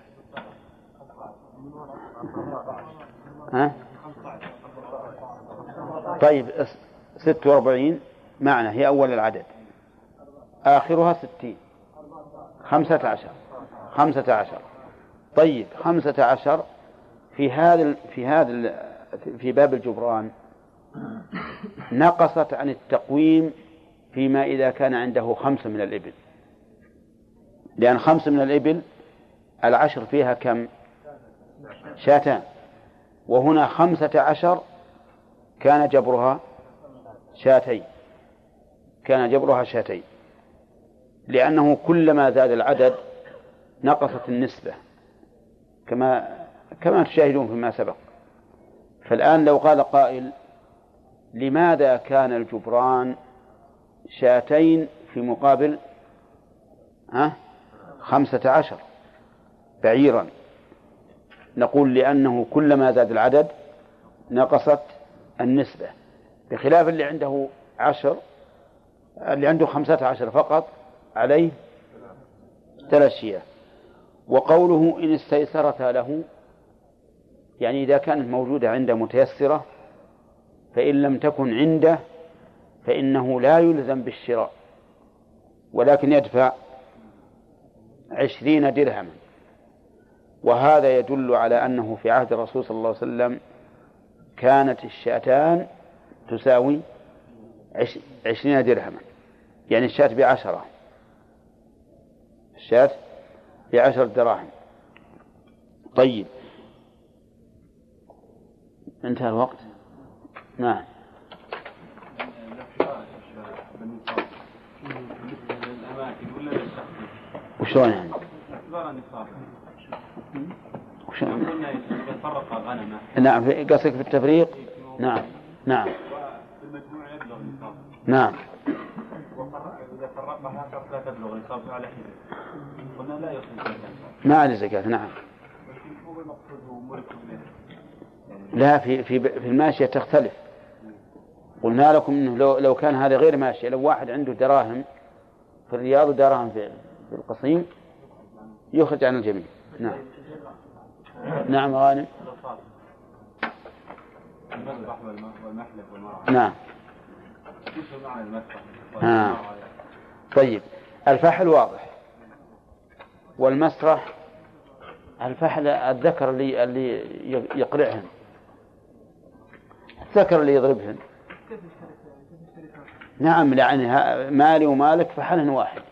ها؟ طيب ست وأربعين معنى هي أول العدد. آخرها ستين. خمسة عشر. خمسة عشر. طيب خمسة عشر في هذا في هذا في باب الجبران نقصت عن التقويم فيما إذا كان عنده خمسة من الإبل. لأن خمسة من الإبل العشر فيها كم؟ شاتان. وهنا خمسة عشر كان جبرها شاتين. كان جبرها شاتين. لأنه كلما زاد العدد نقصت النسبة. كما كما تشاهدون فيما سبق. فالآن لو قال قائل لماذا كان الجبران شاتين في مقابل ها خمسة عشر بعيرا؟ نقول لأنه كلما زاد العدد نقصت النسبة بخلاف اللي عنده عشر اللي عنده خمسة عشر فقط عليه ثلاث شياه. وقوله إن استيسرتا له يعني إذا كانت موجودة عنده متيسرة فإن لم تكن عنده فإنه لا يلزم بالشراء ولكن يدفع عشرين درهما. وهذا يدل على أنه في عهد الرسول صلى الله عليه وسلم كانت الشاتان تساوي عشرين درهما. يعني الشاة بعشرة. الشاة بعشرة دراهم. طيب. انتهى الوقت؟ نعم. وشلون يعني؟ فرق غنمه نعم في- قصدك في التفريق؟ نعم نعم. المجموع يبلغ النصاب نعم. إذا فرقها لا تبلغ النصاب على قلنا لا يخرج زكاة ما عليه زكاة نعم. لا في في في الماشية تختلف. قلنا لكم إنه لو لو كان هذا غير ماشية لو واحد عنده دراهم في الرياض ودراهم في القصيم يخرج عن الجميع. نعم. نعم غانم. نعم. آه. طيب الفحل واضح. والمسرح الفحل الذكر اللي اللي يقرعهن الذكر اللي يضربهن. نعم يعني مالي ومالك فحل واحد.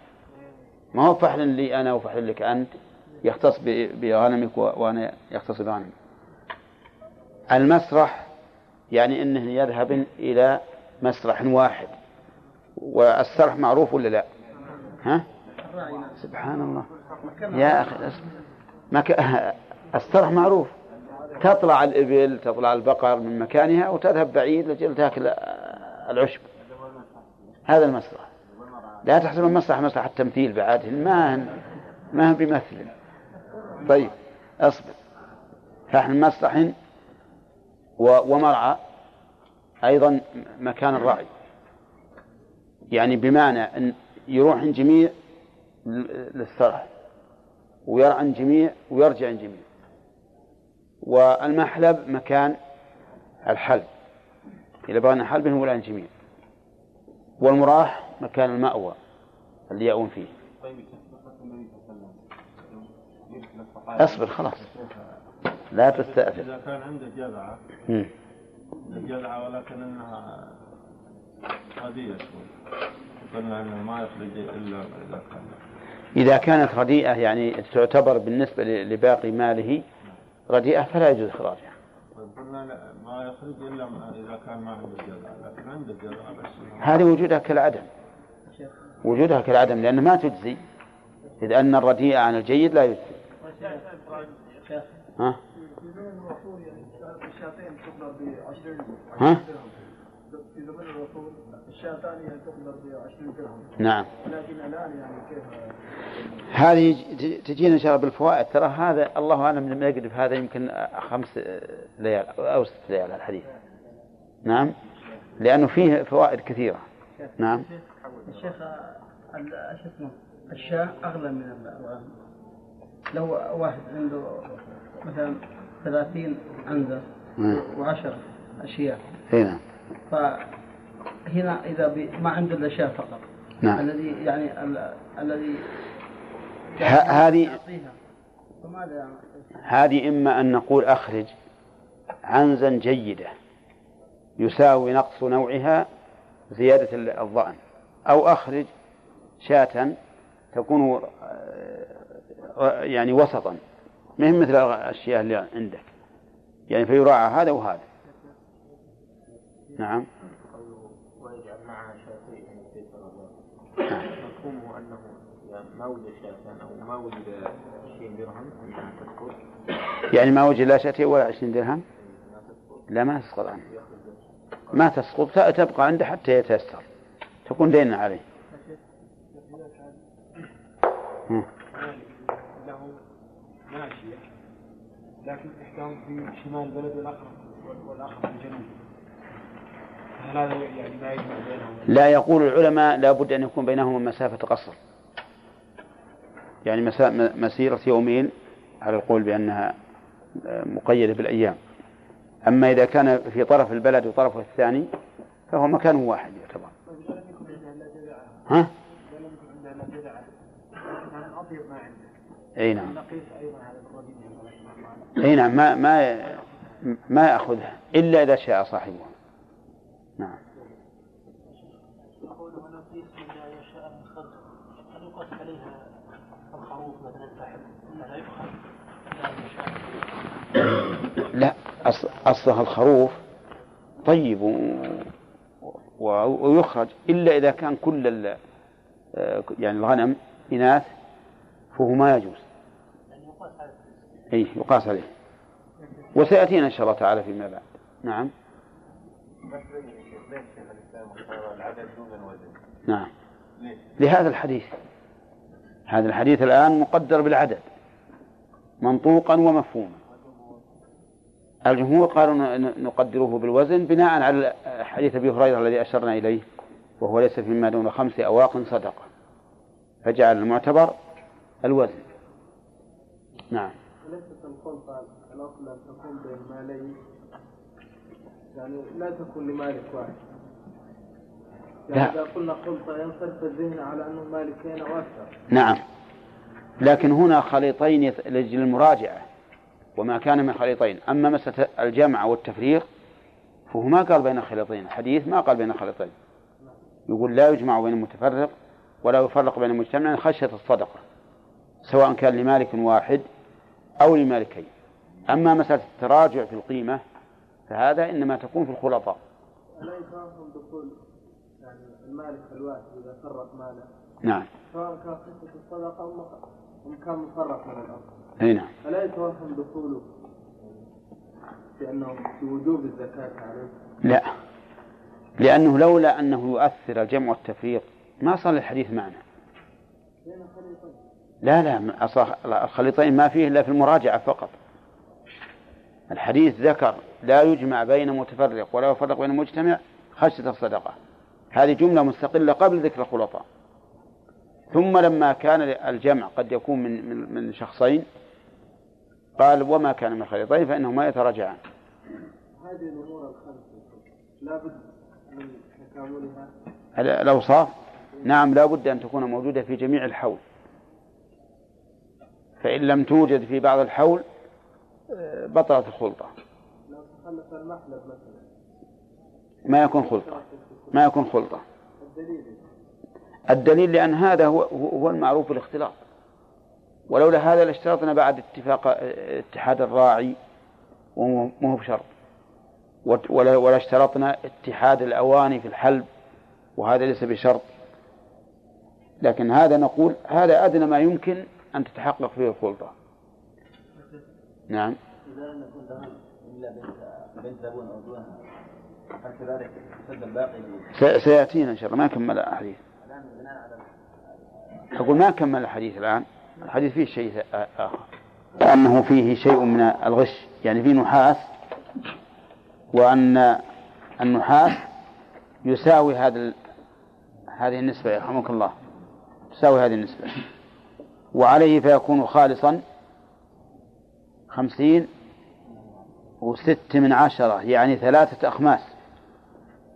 ما هو فحل لي أنا وفحل لك أنت؟ يختص بغنمك و- وأنا يختص بغنمي المسرح يعني إنه يذهب إلى مسرح واحد. والسرح معروف ولا لا؟ ها؟ سبحان الله. يا أس- مك... السرح معروف. تطلع الإبل تطلع البقر من مكانها وتذهب بعيد لجل تأكل العشب. هذا المسرح. لا تحسب المسرح مسرح التمثيل بعد ما ما بيمثل طيب اصبر. فاحنا مسرح ومرعى أيضا مكان الرعي. يعني بمعنى أن يروح عن جميع للسرح ويرعى عن جميع ويرجع عن جميع. والمحلب مكان الحلب. إذا بغينا حلب ولا عن جميع. والمراح مكان المأوى اللي يأوون فيه طيب قصة النبي صلى الله عليه وسلم يرسل الصحابة اصبر خلاص. لا تستأثر. إذا كان عنده جذعة مم. الجذعة ولكن أنها عادية شوي. قلنا أنه ما يخرج إلا إذا كان. إذا كانت رديئة يعني تعتبر بالنسبة لباقي ماله رديئة فلا يجوز إخراجها. طيب قلنا لا ما يخرج إلا إذا كان ما عنده جذعة. لكن عنده جذعة بس. هذه وجودها كالعدم. وجودها كالعدم لأن ما تجزي. إذ أن الرديء عن الجيد لا يجزي. ها؟ الشاتين تقدر ب 20 ها؟ في ب 20 درهم نعم. لكن الان يعني كيف هذه تجينا إن شاء الله بالفوائد. ترى هذا الله أعلم لما يقرب هذا يمكن خمس ليال أو ست ليال الحديث. نعم. لأنه فيه فوائد كثيرة. نعم. الشيخ ال- شو اسمه أغلى من الغنم لو واحد عنده مثلا ثلاثين عنزة نعم. وعشر أشياء. إي نعم. فهنا إذا بي ما عنده إلا شاة فقط. نعم. الذي يعني ال- الذي هذه يعني؟ هذه إما أن نقول أخرج عنزا جيدة يساوي نقص نوعها زيادة ال- الظأن أو أخرج شاة تكون آه، يعني وسطا. ما هي مثل الأشياء اللي عندك. يعني فيراعى هذا وهذا. نعم. ويجعل معها مفهومه يعني ما وجد شاتان أو ما وجد 20 درهم انها تسقط يعني ما وجد لا شاتين ولا عشرين درهم؟ لا ما تسقط عنه. ما تسقط. تبقى عنده حتى يتيسر. تكون دينا عليه. له ماشية لكن إحداهم في شمال البلد والآخر والآخر في الجنوب هل هذا يعني ما يجمع بينهم؟ لا يقول العلماء لابد أن يكون بينهما مسافة قصر. يعني مسيرة يومين على القول بأنها آه، مقيدة بالأيام. أما إذا كان في طرف البلد وطرفه الثاني فهو مكان واحد يعتبر. ها؟ أي نعم نقيس أيضا على الكودين أي نعم ما ما ما يأخذها إلا إذا شاء صاحبها نعم. لا أصلها الخروف طيب. ويخرج إلا إذا كان كل. آه، يعني الغنم إناث فهو ما يجوز. أي يقاس عليه. وسيأتينا إن شاء الله تعالى فيما بعد. نعم. نعم. لهذا الحديث. هذا الحديث الآن مقدر بالعدد. منطوقا ومفهوما. الجمهور قالوا نقدره بالوزن بناء على حديث أبي هريرة الذي أشرنا إليه وهو ليس فيما دون خمس أواق صدقة. فجعل المعتبر الوزن. نعم. وليست الخلطة الأصل تكون بين مالين يعني لا تكون لمالك واحد. لا. يعني إذا قلنا خلطة ينصرف الذهن على أنه مالكين أو أكثر نعم. لكن هنا خليطين لأجل المراجعة وما كان من خليطين. أما مسألة الجمع والتفريق فهو ما قال بين خليطين. الحديث ما قال بين خليطين. يقول لا يجمع بين المتفرق ولا يفرق بين المجتمع خشية الصدقة سواء كان لمالك واحد أو لمالكين أما مسألة التراجع في القيمة فهذا إنما تكون في الخلطاء. ألا يتوهم دخول يعني المالك الواحد إذا فرق ماله. نعم. سواء كان خشية الصدقة أو كان مفرق من الأصل أي نعم. ألا يتوهم دخوله بأنه بوجوب الزكاة عليه. لا. لأنه لولا أنه يؤثر الجمع والتفريق ما صار الحديث معنا لا لا الخليطين ما فيه إلا في المراجعة فقط. الحديث ذكر لا يجمع بين متفرق ولا يفرق بين مجتمع خشية الصدقة هذه جملة مستقلة قبل ذكر الخلطاء. ثم لما كان الجمع قد يكون من من, من شخصين قال وما كان من خليطين فإنهما يتراجعان. هذه الأمور الخمسة. لا بد من تكاملها. ال- الأوصاف؟ نعم لا بد أن تكون موجودة في جميع الحول. فإن لم توجد في بعض الحول آه، بطلت الخلطة. لو المحلب مثلا ما يكون خلطة. ما يكون خلطة. الدليل لأن هذا هو هو المعروف بالاختلاط. ولولا هذا لاشترطنا بعد اتفاق آه، اتحاد الراعي وما هو بشرط. ولا اشترطنا اتحاد الأواني في الحلب وهذا ليس بشرط. لكن هذا نقول هذا أدنى ما يمكن أن تتحقق فيه الخلطة. نعم. إذا لم يكن لهم إلا بنت لبون أو دونها هل كذلك سد الباقي؟ سيأتينا إن شاء الله. ما كمل الحديث الآن بناء على أقول ما كمل الحديث الآن. الحديث فيه شيء آخر. أنه فيه شيء من الغش. يعني فيه نحاس وأن النحاس يساوي هذا. هذه النسبة يرحمك الله. تساوي هذه النسبة. وعليه فيكون خالصا خمسين وست من عشرة يعني ثلاثة أخماس.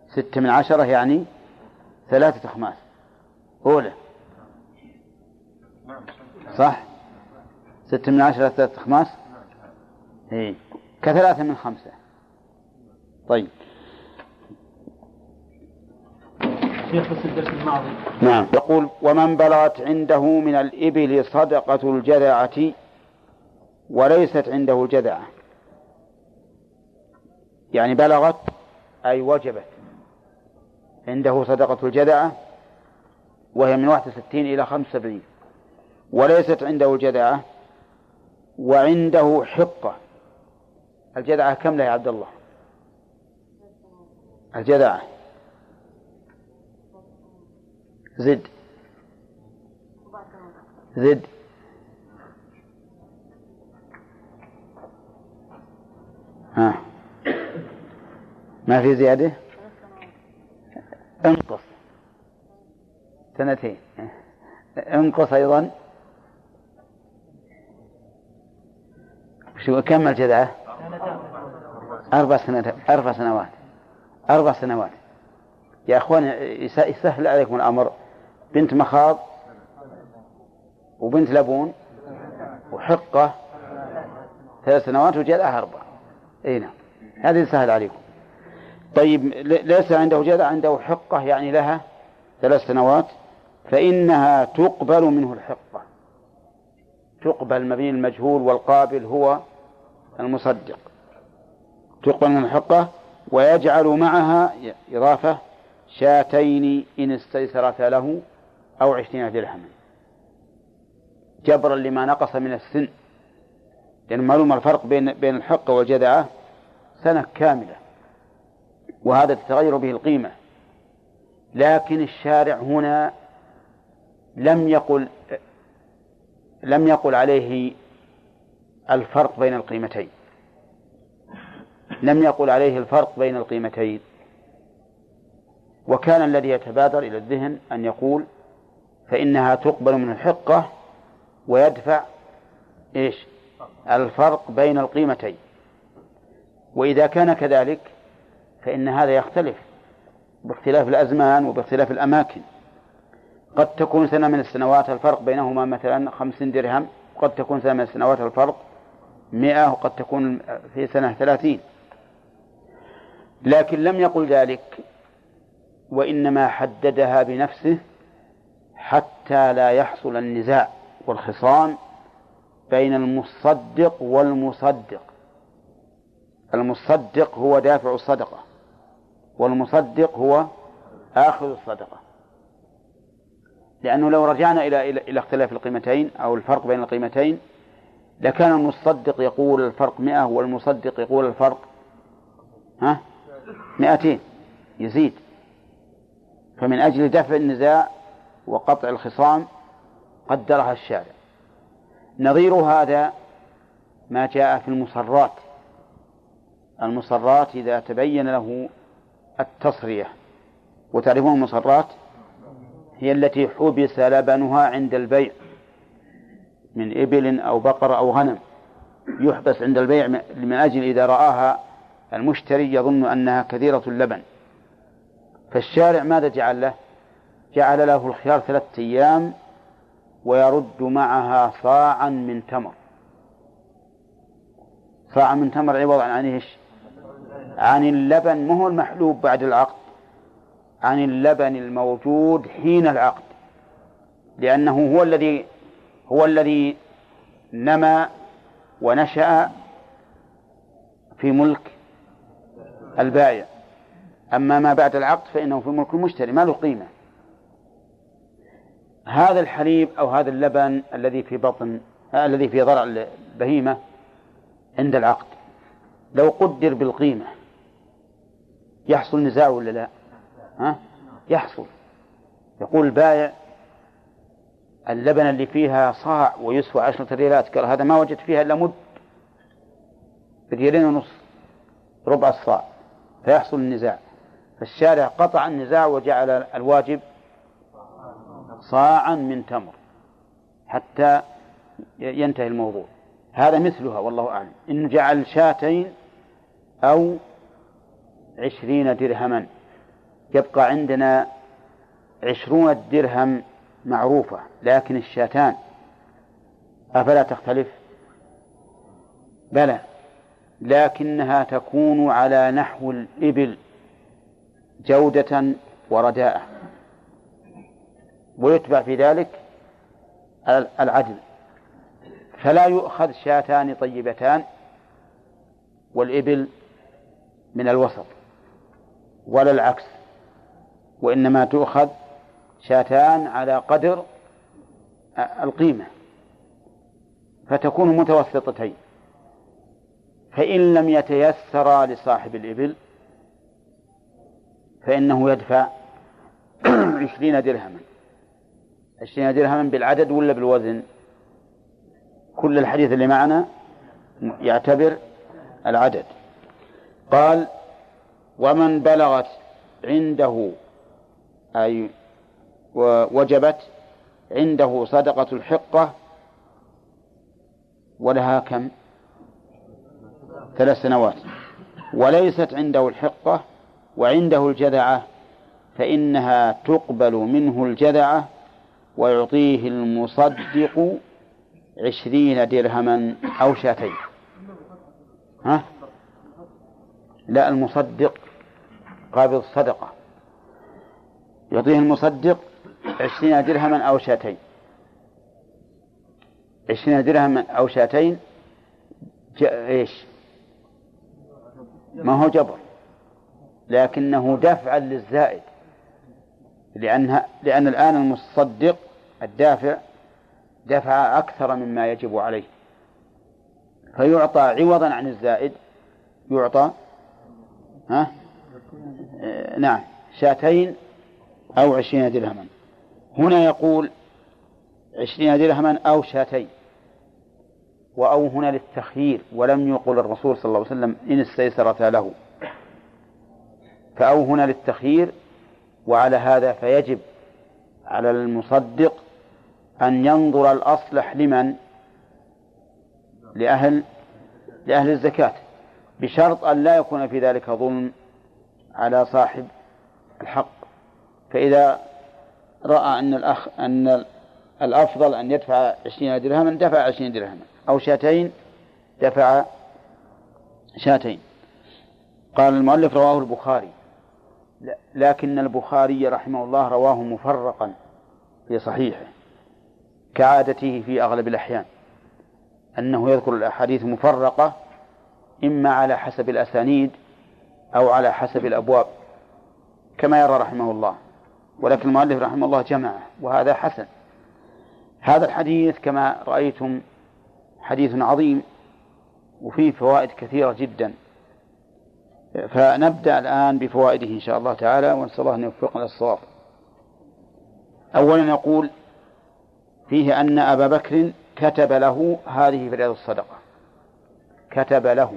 ست من عشرة يعني ثلاثة أخماس. أولى. صح؟ ست من عشرة ثلاثة أخماس؟ إيه. كثلاثة من خمسة. طيب. بس الدرس الماضي. نعم. يقول ومن بلغت عنده من الإبل صدقة الجذعة وليست عنده الجذعة يعني بلغت أي وجبت عنده صدقة الجذعة وهي من 61 إلى 75 وليست عنده الجذعة وعنده حقة. الجذعة كم لها يا عبد الله؟ الجذعة. زد. زد. ها. ما في زيادة؟ انقص. سنتين. انقص أيضا. شو كم الجذعة أربع سنوات أربع سنوات. أربع سنوات. يا أخوان يس- يسهل عليكم الأمر. بنت مخاض وبنت لبون وحقة ثلاث سنوات وجذعها أربع أي نعم. هذه سهل عليكم. طيب ليس عنده جذع عنده حقة يعني لها ثلاث سنوات فإنها تقبل منه الحقة. تقبل مبني المجهول والقابل هو المصدق. تقبل منه الحقة ويجعل معها إضافة شاتين إن استيسرتا له أو عشرين درهما جبرا لما نقص من السن. لأن معلوم الفرق بين بين الحق والجذعة سنة كاملة. وهذا تتغير به القيمة. لكن الشارع هنا لم يقل لم يقل عليه الفرق بين القيمتين. لم يقل عليه الفرق بين القيمتين. وكان الذي يتبادر إلى الذهن أن يقول فإنها تقبل من الحقة ويدفع إيش؟ الفرق بين القيمتين. وإذا كان كذلك فإن هذا يختلف باختلاف الأزمان وباختلاف الأماكن. قد تكون سنة من السنوات الفرق بينهما مثلا خمسين درهم قد تكون سنة من السنوات الفرق مئة وقد تكون في سنة ثلاثين. لكن لم يقل ذلك وإنما حددها بنفسه حتى لا يحصل النزاع والخصام بين المصدق والمصدق. المصدق هو دافع الصدقة والمصدق هو آخذ الصدقة. لأنه لو رجعنا إلى إلى اختلاف القيمتين أو الفرق بين القيمتين لكان المصدق يقول الفرق مئة والمصدق يقول الفرق ها؟ مئتين يزيد. فمن أجل دفع النزاع وقطع الخصام قدرها الشارع. نظير هذا ما جاء في المصرات. المصرات إذا تبين له التصرية وتعرفون المصرات؟ هي التي حبس لبنها عند البيع من إبل أو بقر أو غنم. يحبس عند البيع من أجل إذا رآها المشتري يظن أنها كثيرة اللبن. فالشارع ماذا جعل له؟ جعل له الخيار ثلاثة أيام ويرد معها صاعا من تمر. صاعا من تمر عوض عن إيش؟ عن اللبن مو المحلوب بعد العقد؟ عن اللبن الموجود حين العقد. لأنه هو الذي هو الذي نما ونشأ في ملك البائع. أما ما بعد العقد فإنه في ملك المشتري ما له قيمة. هذا الحليب أو هذا اللبن الذي في بطن آه الذي في ضرع البهيمة عند العقد. لو قدر بالقيمة يحصل نزاع ولا لا؟ ها؟ يحصل. يقول البائع اللبن اللي فيها صاع ويسوى عشرة ريالات. قال هذا ما وجدت فيها إلا مد بريالين ونص ربع الصاع. فيحصل النزاع. فالشارع قطع النزاع وجعل الواجب صاعا من تمر حتى ينتهي الموضوع. هذا مثلها والله أعلم. إن جعل شاتين أو عشرين درهما. يبقى عندنا عشرون درهم معروفة لكن الشاتان أفلا تختلف؟ بلى. لكنها تكون على نحو الإبل جودة ورداءة. ويتبع في ذلك العدل. فلا يؤخذ شاتان طيبتان والإبل من الوسط ولا العكس وإنما تؤخذ شاتان على قدر القيمة فتكون متوسطتين. فإن لم يتيسر لصاحب الإبل فإنه يدفع عشرين درهما. عشرين درهما بالعدد ولا بالوزن؟ كل الحديث اللي معنا يعتبر العدد. قال ومن بلغت عنده أي وجبت عنده صدقة الحقة ولها كم؟ ثلاث سنوات. وليست عنده الحقة وعنده الجذعة فإنها تقبل منه الجذعة ويعطيه المصدق عشرين درهما أو شاتين. ها؟ لا المصدق قابض الصدقة. يعطيه المصدق عشرين درهما أو شاتين. عشرين درهما أو شاتين إيش؟ ما هو جبر. لكنه دفعا للزائد. لأنها لأن الآن المصدق الدافع دفع أكثر مما يجب عليه. فيعطى عوضا عن الزائد يعطى ها؟ آه نعم شاتين أو عشرين درهما. هنا يقول عشرين درهما أو شاتين. وأو هنا للتخيير ولم يقل الرسول صلى الله عليه وسلم إن استيسرتا له. فأو هنا للتخيير وعلى هذا فيجب على المصدق أن ينظر الأصلح لمن؟ لأهل لأهل الزكاة. بشرط أن لا يكون في ذلك ظلم على صاحب الحق. فإذا رأى أن الأخ أن الأفضل أن يدفع عشرين درهما دفع عشرين درهما أو شاتين دفع شاتين. قال المؤلف رواه البخاري. لكن البخاري رحمه الله رواه مفرقا في صحيحه. كعادته في أغلب الأحيان أنه يذكر الأحاديث مفرقة إما على حسب الأسانيد أو على حسب الأبواب كما يرى رحمه الله. ولكن المؤلف رحمه الله جمعه وهذا حسن. هذا الحديث كما رأيتم حديث عظيم وفيه فوائد كثيرة جدا. فنبدأ الآن بفوائده إن شاء الله تعالى ونسأل الله أن يوفقنا للصواب أولا يقول فيه أن أبا بكر كتب له هذه فريضة الصدقة. كتب له.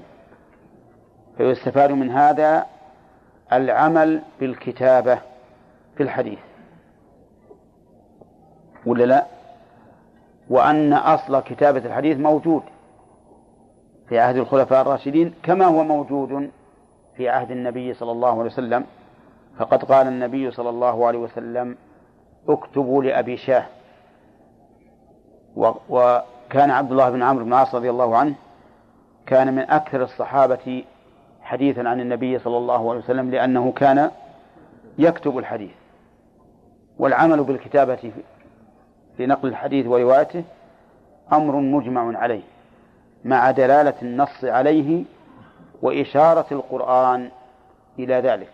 فيستفاد من هذا العمل بالكتابة في الحديث ولا لا؟ وأن أصل كتابة الحديث موجود في عهد الخلفاء الراشدين كما هو موجود في عهد النبي صلى الله عليه وسلم. فقد قال النبي صلى الله عليه وسلم اكتبوا لأبي شاه. وكان عبد الله بن عمرو بن العاص رضي الله عنه كان من أكثر الصحابة حديثا عن النبي صلى الله عليه وسلم لأنه كان يكتب الحديث. والعمل بالكتابة في نقل الحديث وروايته أمر مجمع عليه مع دلالة النص عليه وإشارة القرآن إلى ذلك.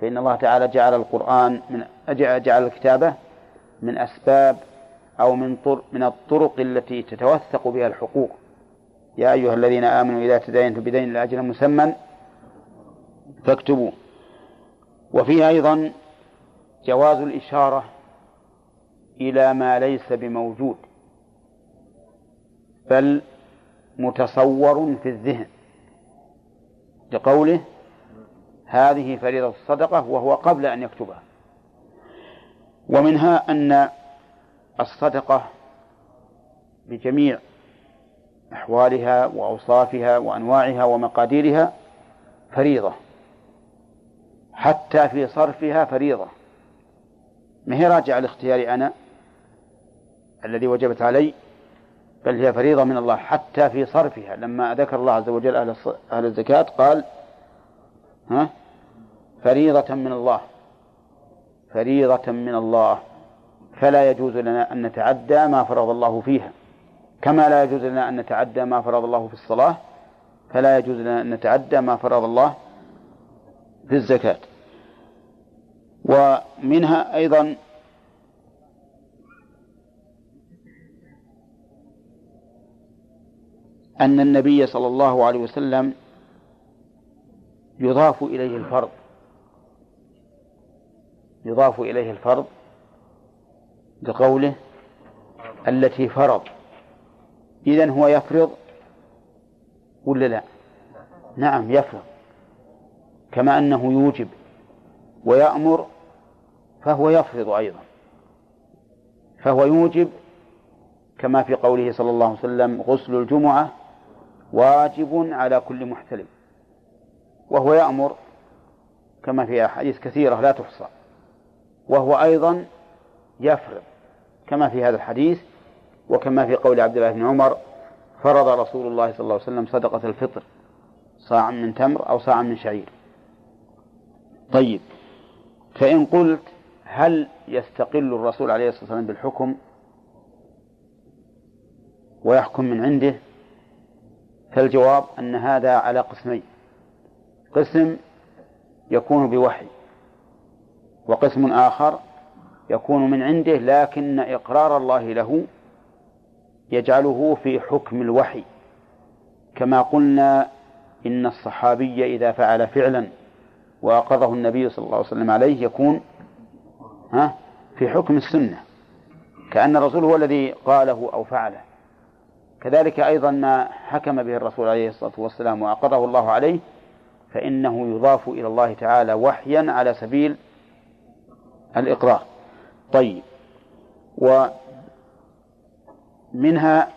فإن الله تعالى جعل القرآن من جعل الكتابة من أسباب أو من طرق من الطرق التي تتوثق بها الحقوق. يا أيها الذين آمنوا إذا تداينتم بدين لأجل مسمى فاكتبوه. وفيه أيضا جواز الإشارة إلى ما ليس بموجود بل متصور في الذهن. لقوله هذه فريضة الصدقة وهو قبل أن يكتبها. ومنها أن الصدقة بجميع أحوالها وأوصافها وأنواعها ومقاديرها فريضة. حتى في صرفها فريضة. ما هي راجعة لاختياري أنا الذي وجبت علي؟ بل هي فريضة من الله حتى في صرفها. لما ذكر الله عز وجل أهل, أهل الزكاة قال ها؟ فريضة من الله. فريضة من الله. فلا يجوز لنا أن نتعدى ما فرض الله فيها. كما لا يجوز لنا أن نتعدى ما فرض الله في الصلاة فلا يجوز لنا أن نتعدى ما فرض الله في الزكاة. ومنها أيضا أن النبي صلى الله عليه وسلم يضاف إليه الفرض. يضاف إليه الفرض بقوله التي فرض. إذن هو يفرض ولا لا؟ نعم يفرض. كما أنه يوجب ويأمر فهو يفرض أيضا. فهو يوجب كما في قوله صلى الله عليه وسلم غسل الجمعة واجب على كل محتلم. وهو يأمر كما في أحاديث كثيرة لا تحصى. وهو أيضا يفرض. كما في هذا الحديث وكما في قول عبد الله بن عمر فرض رسول الله صلى الله عليه وسلم صدقة الفطر صاع من تمر أو صاع من شعير. طيب فإن قلت هل يستقل الرسول عليه الصلاة والسلام بالحكم ويحكم من عنده؟ فالجواب أن هذا على قسمين. قسم يكون بوحي وقسم آخر يكون من عنده لكن إقرار الله له يجعله في حكم الوحي. كما قلنا إن الصحابي إذا فعل فعلا وأقره النبي صلى الله عليه وسلم عليه يكون ها في حكم السنة. كأن الرسول هو الذي قاله أو فعله. كذلك أيضا ما حكم به الرسول عليه الصلاة والسلام وأقره الله عليه فإنه يضاف إلى الله تعالى وحيا على سبيل الإقرار. طيب. ومنها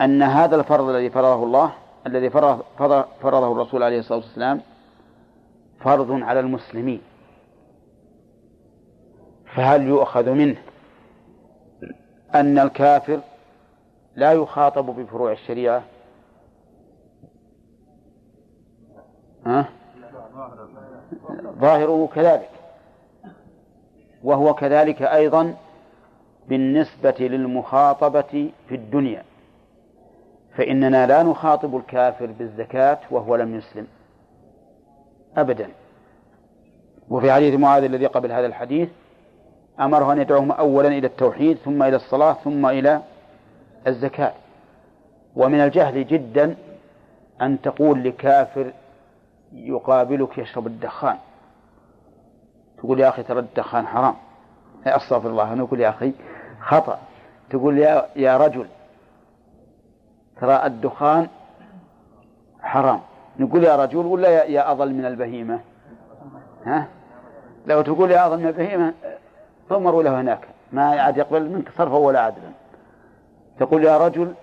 أن هذا الفرض الذي فرضه الله الذي فرضه الرسول عليه الصلاة والسلام فرض على المسلمين. فهل يؤخذ منه أن الكافر لا يخاطب بفروع الشريعة؟ ها؟ ظاهره كذلك. وهو كذلك أيضا بالنسبة للمخاطبة في الدنيا. فإننا لا نخاطب الكافر بالزكاة وهو لم يسلم. أبدا. وفي حديث معاذ الذي قبل هذا الحديث أمره أن يدعوهم أولا إلى التوحيد ثم إلى الصلاة ثم إلى الزكاة. ومن الجهل جدا أن تقول لكافر يقابلك يشرب الدخان. تقول يا أخي ترى الدخان حرام. أستغفر الله. أنا أقول يا أخي خطأ. تقول يا يا رجل ترى الدخان حرام. نقول يا رجل ولا يا, يا أضل من البهيمة؟ ها؟ لو تقول يا أضل من البهيمة فمروا له هناك. ما عاد يقبل منك صرفا ولا عدلا. تقول يا رجل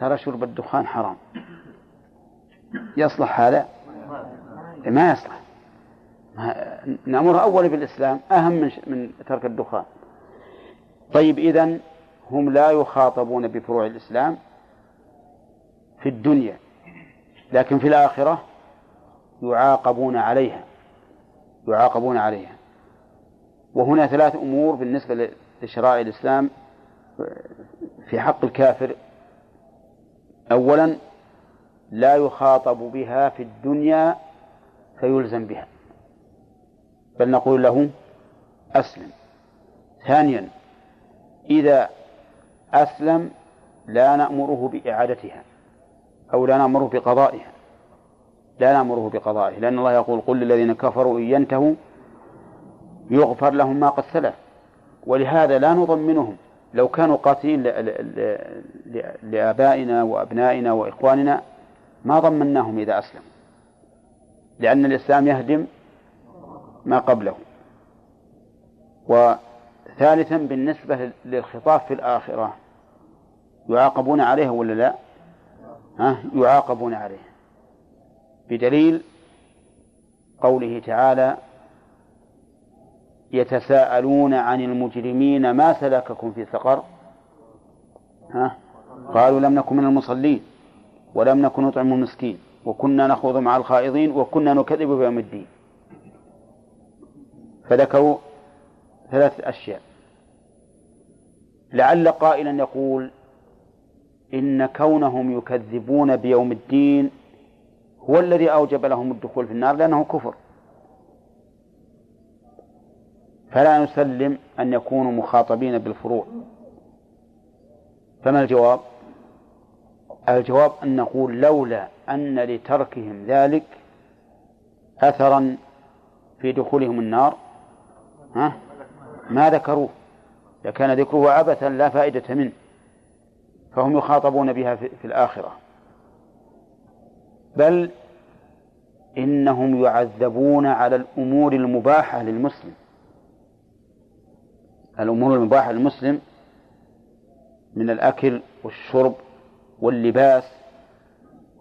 ترى شرب الدخان حرام. يصلح هذا؟ ما يصلح. نأمر أولا بالإسلام أهم من من ترك الدخان. طيب إذن هم لا يخاطبون بفروع الإسلام في الدنيا لكن في الآخرة يعاقبون عليها يعاقبون عليها. وهنا ثلاث أمور بالنسبة لشرائع الإسلام في حق الكافر. أولا لا يخاطب بها في الدنيا فيلزم بها. بل نقول له أسلم. ثانيا إذا أسلم لا نأمره بإعادتها أو لا نأمره بقضائها. لا نأمره بقضائه لأن الله يقول قل للذين كفروا إن ينتهوا يغفر لهم ما قد سلف. ولهذا لا نضمنهم. لو كانوا قاتلين لآبائنا وأبنائنا وإخواننا ما ضمناهم إذا أسلموا. لأن الإسلام يهدم ما قبله. وثالثا بالنسبة للخطاب في الآخرة يعاقبون عليه ولا لا؟ ها؟ يعاقبون عليه. بدليل قوله تعالى يتساءلون عن المجرمين ما سلككم في سقر؟ ها؟ قالوا لم نكن من المصلين ولم نكن نطعم المسكين وكنا نخوض مع الخائضين وكنا نكذب بيوم الدين. فذكروا ثلاث أشياء. لعل قائلا يقول إن كونهم يكذبون بيوم الدين هو الذي أوجب لهم الدخول في النار لأنه كفر. فلا نسلم أن يكونوا مخاطبين بالفروع. فما الجواب؟ الجواب أن نقول لولا أن لتركهم ذلك أثرا في دخولهم النار ها؟ ما ذكروه. لكان ذكره عبثا لا فائدة منه. فهم يخاطبون بها في الآخرة. بل إنهم يعذبون على الأمور المباحة للمسلم. الأمور المباحة للمسلم من الأكل والشرب واللباس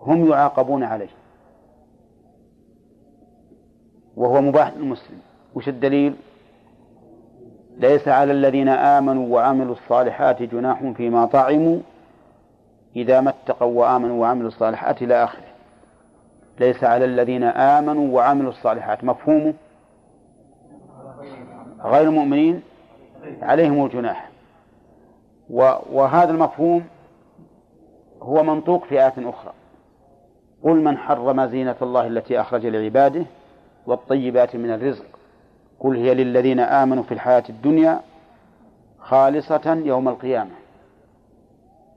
هم يعاقبون عليه. وهو مباح للمسلم. وش الدليل؟ ليس على الذين آمنوا وعملوا الصالحات جناح فيما طعموا. إذا ما اتقوا وآمنوا وعملوا الصالحات إلى آخره. ليس على الذين آمنوا وعملوا الصالحات. مفهومه غير المؤمنين عليهم الجناح. وهذا المفهوم هو منطوق في آيات أخرى. قل من حرم زينة الله التي أخرج لعباده والطيبات من الرزق قل هي للذين آمنوا في الحياة الدنيا خالصة يوم القيامة.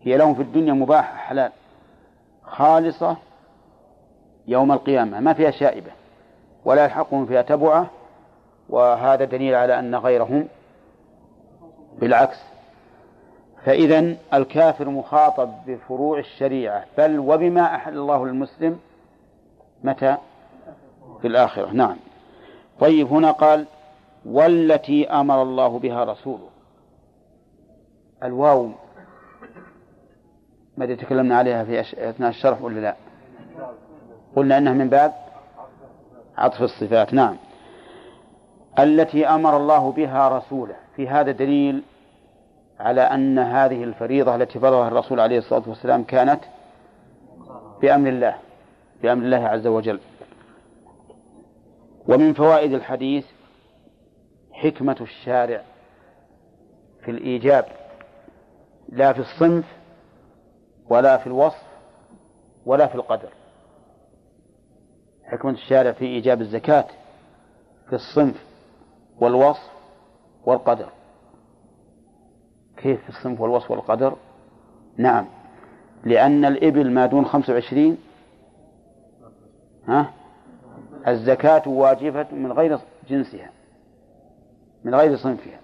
هي لهم في الدنيا مباحة حلال. خالصة يوم القيامة ما فيها شائبة ولا يلحقهم فيها تبعة وهذا دليل على أن غيرهم بالعكس. فإذا الكافر مخاطب بفروع الشريعة بل وبما أحل الله للمسلم متى؟ في الآخرة. نعم. طيب هنا قال والتي أمر الله بها رسوله. الواو ماذا تكلمنا عليها في أثناء الشرح ولا لا؟ قلنا أنها من باب عطف الصفات. نعم. التي أمر الله بها رسوله. في هذا دليل على أن هذه الفريضة التي فرضها الرسول عليه الصلاة والسلام كانت بأمر الله بأمر الله عز وجل. ومن فوائد الحديث حكمة الشارع في الإيجاب لا في الصنف ولا في الوصف ولا في القدر. حكمة الشارع في إيجاب الزكاة في الصنف والوصف والقدر. كيف في الصنف والوصف والقدر؟ نعم لأن الإبل ما دون خمسة وعشرين ها؟ الزكاة واجبة من غير جنسها من غير صنفها.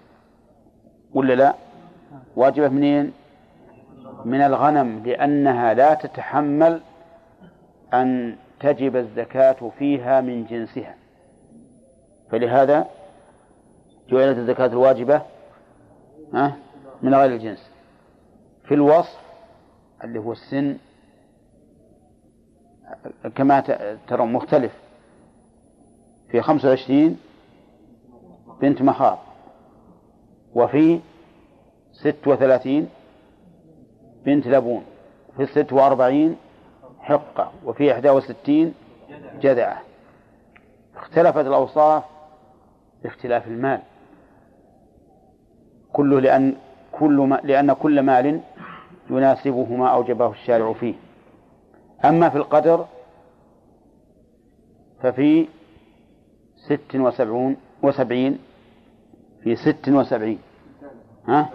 ولا لا؟ واجبة منين؟ من الغنم لأنها لا تتحمل أن تجب الزكاة فيها من جنسها. فلهذا جعلت الزكاة الواجبة من غير الجنس. في الوصف اللي هو السن كما ترون مختلف. في خمسة وعشرين بنت مخاض وفي ست وثلاثين بنت لبون في ست وأربعين حقة وفي إحدى وستين جذعة. اختلفت الأوصاف باختلاف المال. كله لأن كل ما لأن كل مال يناسبه ما أوجبه الشارع فيه. أما في القدر ففي ست وسبعون وسبعين في ست وسبعين. ها؟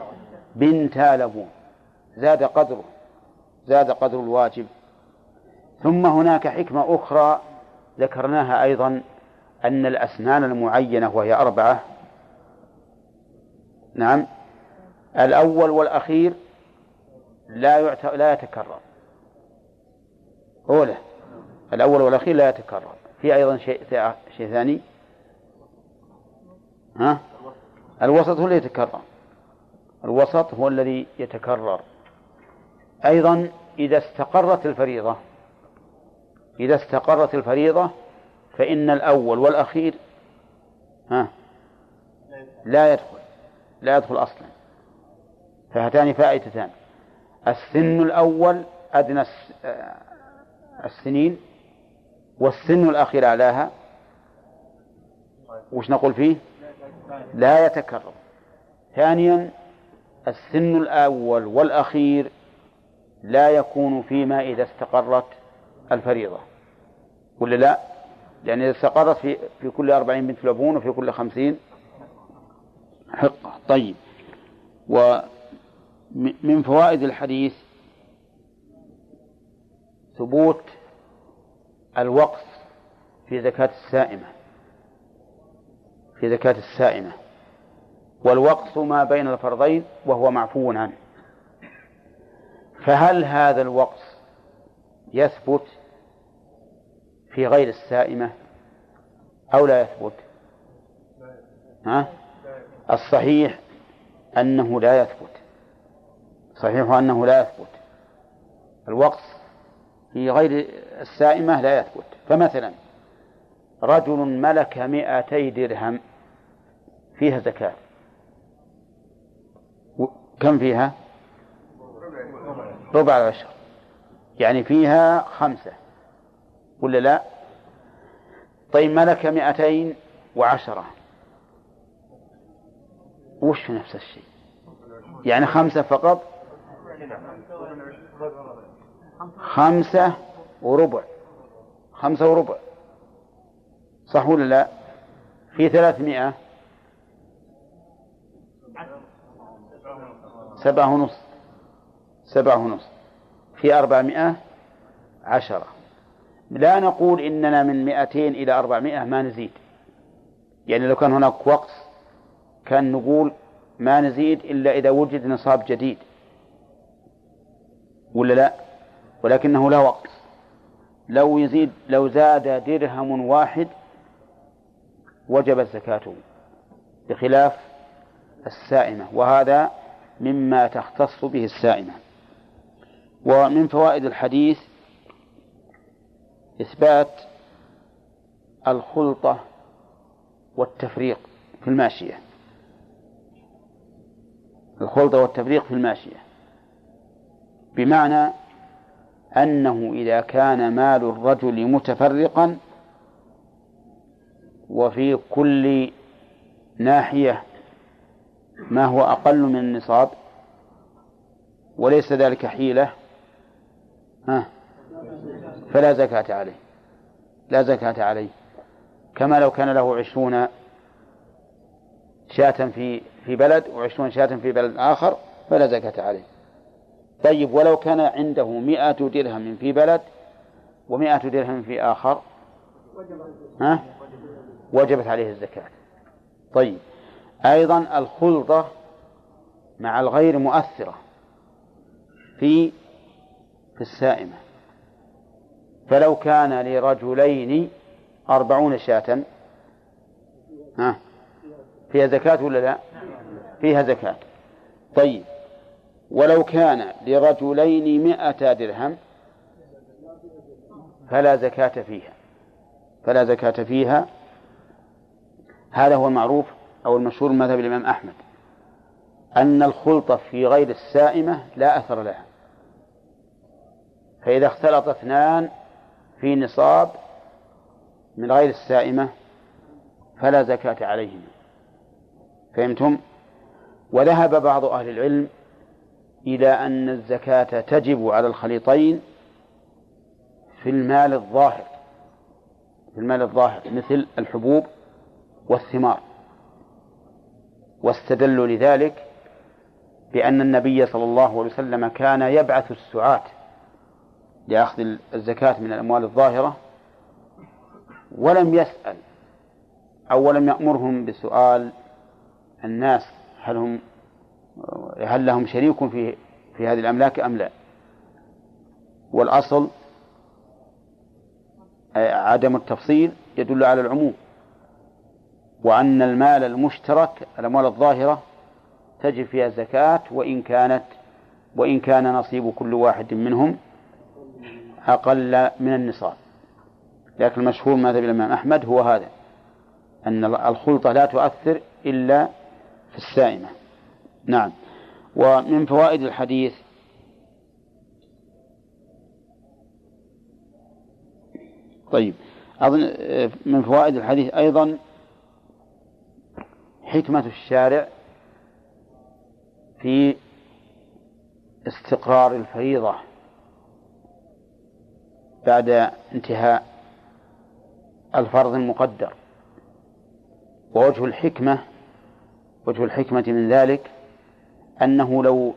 بنت لبون زاد قدره زاد قدر الواجب. ثم هناك حكمة أخرى ذكرناها أيضا أن الأسنان المعينة وهي أربعة. نعم. الأول والأخير لا. لا يتكرر. أولى الأول والأخير لا يتكرر. في أيضا شيء شيء ثاني؟ ها؟ الوسط هو الذي يتكرر. الوسط هو الذي يتكرر. أيضا إذا استقرت الفريضة إذا استقرت الفريضة فإن الأول والأخير ها؟ لا يدخل لا يدخل أصلا. فهاتان فائدتان. السن الأول أدنى السنين والسن الأخير أعلاها. وش نقول فيه؟ لا يتكرر. ثانيا السن الأول والأخير لا يكون فيما إذا استقرت الفريضة. ولا لا؟ لأن إذا استقرت في في كل أربعين بنت لبون وفي كل خمسين حقة. طيب. ومن فوائد الحديث ثبوت الوقف في زكاة السائمة. في زكاة السائمة. والوقف ما بين الفرضين وهو معفو عنه. فهل هذا الوقف يثبت في غير السائمة أو لا يثبت؟ ها؟ الصحيح أنه لا يثبت. صحيح أنه لا يثبت. الوقف في غير السائمة لا يثبت. فمثلا رجل ملك مئتي درهم فيها زكاة. كم فيها؟ ربع العشر. يعني فيها خمسة. ولا لا؟ طيب ملك مئتين وعشرة؟ وش نفس الشيء؟ يعني خمسة فقط؟ خمسة وربع. خمسة وربع. صح ولا لا؟ في ثلاثمائة. سبعة ونص. سبعة ونص. في أربعمائة عشرة. لا نقول إننا من مئتين إلى أربعمائة ما نزيد. يعني لو كان هناك وقت كان نقول ما نزيد إلا إذا وجد نصاب جديد. ولا لا؟ ولكنه لا وقت. لو يزيد لو زاد درهم واحد وجبت زكاته بخلاف السائمة. وهذا مما تختص به السائمة. ومن فوائد الحديث إثبات الخلطة والتفريق في الماشية. الخلطة والتفريق في الماشية. بمعنى أنه إذا كان مال الرجل متفرقا وفي كل ناحية ما هو أقل من النصاب وليس ذلك حيلة؟ ها؟ فلا زكاة عليه. لا زكاة عليه. كما لو كان له عشرون شاة في في بلد وعشرون شاة في بلد آخر فلا زكاة عليه. طيب ولو كان عنده مئة درهم في بلد ومئة درهم في آخر ها؟ وجبت عليه الزكاة. طيب. أيضا الخلطة مع الغير مؤثرة في في السائمة. فلو كان لرجلين أربعون شاة ها فيها زكاة ولا لا؟ فيها زكاة. طيب ولو كان لرجلين مئة درهم فلا زكاة فيها. فلا زكاة فيها. هذا هو المعروف أو المشهور مذهب الإمام أحمد أن الخلطة في غير السائمة لا أثر لها. فإذا اختلط اثنان في نصاب من غير السائمة فلا زكاة عليهما. فهمتم؟ وذهب بعض أهل العلم إلى أن الزكاة تجب على الخليطين في المال الظاهر في المال الظاهر مثل الحبوب والثمار. واستدلوا لذلك بأن النبي صلى الله عليه وسلم كان يبعث السعاة لأخذ الزكاة من الأموال الظاهرة ولم يسأل أو ولم يأمرهم بسؤال الناس هل هم هل لهم شريك في في هذه الأملاك أم لا. والأصل عدم التفصيل يدل على العموم. وأن المال المشترك الأموال الظاهرة تجب فيها الزكاة وإن كانت وإن كان نصيب كل واحد منهم أقل من النصاب. لكن المشهور مذهب الإمام أحمد هو هذا أن الخلطة لا تؤثر إلا في السائمة. نعم. ومن فوائد الحديث طيب. أظن من فوائد الحديث أيضا حكمة الشارع في استقرار الفريضة بعد انتهاء الفرض المقدر. ووجه الحكمة وجه الحكمة من ذلك أنه لو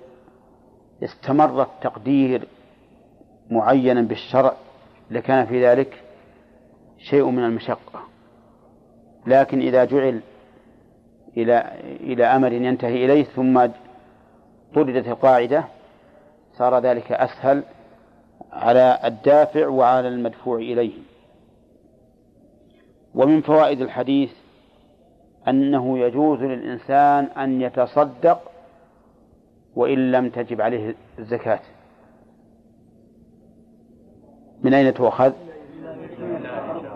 استمر التقدير معينا بالشرع لكان في ذلك شيء من المشقة. لكن إذا جعل إلى إلى أمر ينتهي إليه ثم طردت القاعدة. صار ذلك أسهل على الدافع وعلى المدفوع إليه. ومن فوائد الحديث أنه يجوز للإنسان أن يتصدق وإن لم تجب عليه الزكاة. من أين تؤخذ؟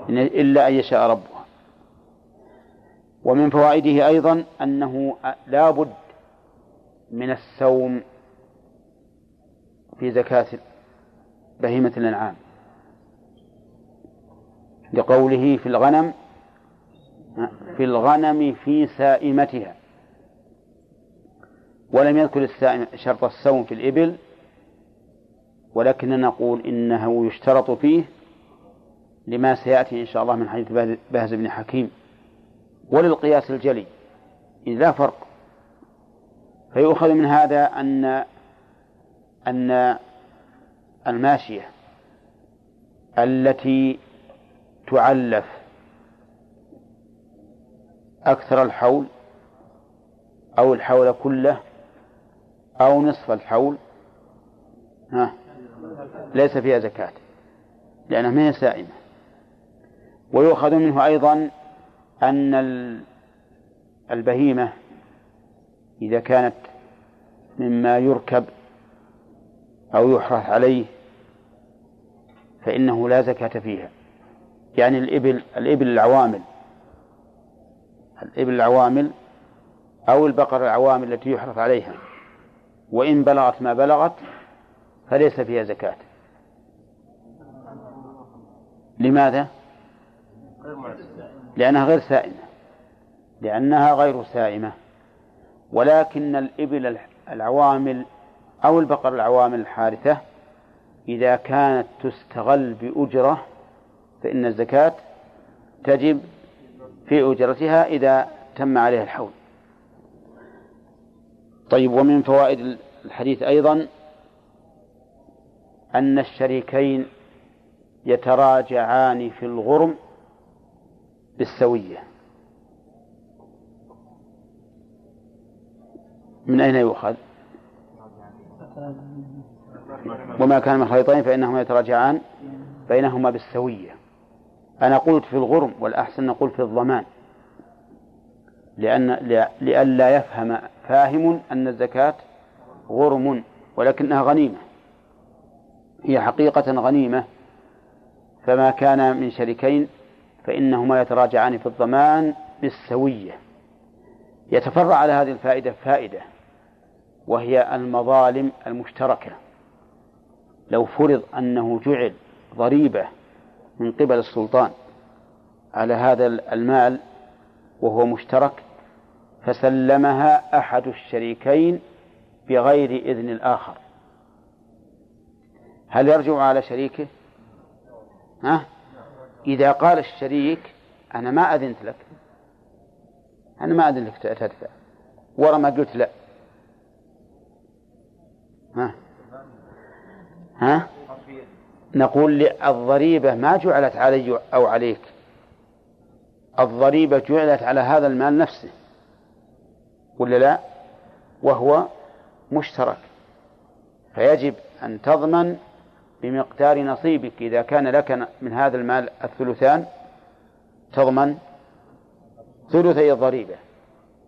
إلا أن يشاء ربها ومن فوائده أيضا أنه لا بد من السوم في زكاة بهيمة الأنعام. لقوله في الغنم في الغنم في سائمتها. ولم يذكر السائم شرط السوم في الإبل ولكننا نقول إنه يشترط فيه لما سيأتي إن شاء الله من حديث بهز بن حكيم. وللقياس الجلي. إذ لا فرق. فيؤخذ من هذا أن أن الماشية التي تعلف أكثر الحول أو الحول كله أو نصف الحول ها ليس فيها زكاة لأنها ما هي سائمة ويؤخذ منه أيضا أن البهيمة إذا كانت مما يركب أو يحرث عليه فإنه لا زكاة فيها. يعني الإبل الإبل العوامل. الإبل العوامل أو البقر العوامل التي يحرث عليها. وإن بلغت ما بلغت فليس فيها زكاة. لماذا؟ لأنها غير سائمة. لأنها غير سائمة. ولكن الإبل العوامل أو البقر العوامل الحارثة إذا كانت تستغل بأجرة فإن الزكاة تجب في أجرتها إذا تم عليها الحول. طيب ومن فوائد الحديث أيضا أن الشريكين يتراجعان في الغرم بالسوية. من أين يؤخذ؟ وما كان من خليطين فإنهما يتراجعان بينهما بالسوية. أنا قلت في الغرم والأحسن نقول في الضمان. لأن لئلا يفهم فاهم أن الزكاة غرم ولكنها غنيمة. هي حقيقة غنيمة. فما كان من شريكين فإنهما يتراجعان في الضمان بالسوية يتفرع على هذه الفائدة فائدة وهي المظالم المشتركة لو فرض أنه جعل ضريبة من قبل السلطان على هذا المال وهو مشترك فسلمها أحد الشريكين بغير إذن الآخر هل يرجع على شريكه؟ ها؟ إذا قال الشريك أنا ما أذنت لك. أنا ما أذن لك تدفع ورا ما قلت لا. ها؟ ها؟ نقول الضريبة ما جعلت علي أو عليك. الضريبة جعلت على هذا المال نفسه. ولا لا؟ وهو مشترك. فيجب أن تضمن بمقدار نصيبك إذا كان لك من هذا المال الثلثان تضمن ثلثي الضريبة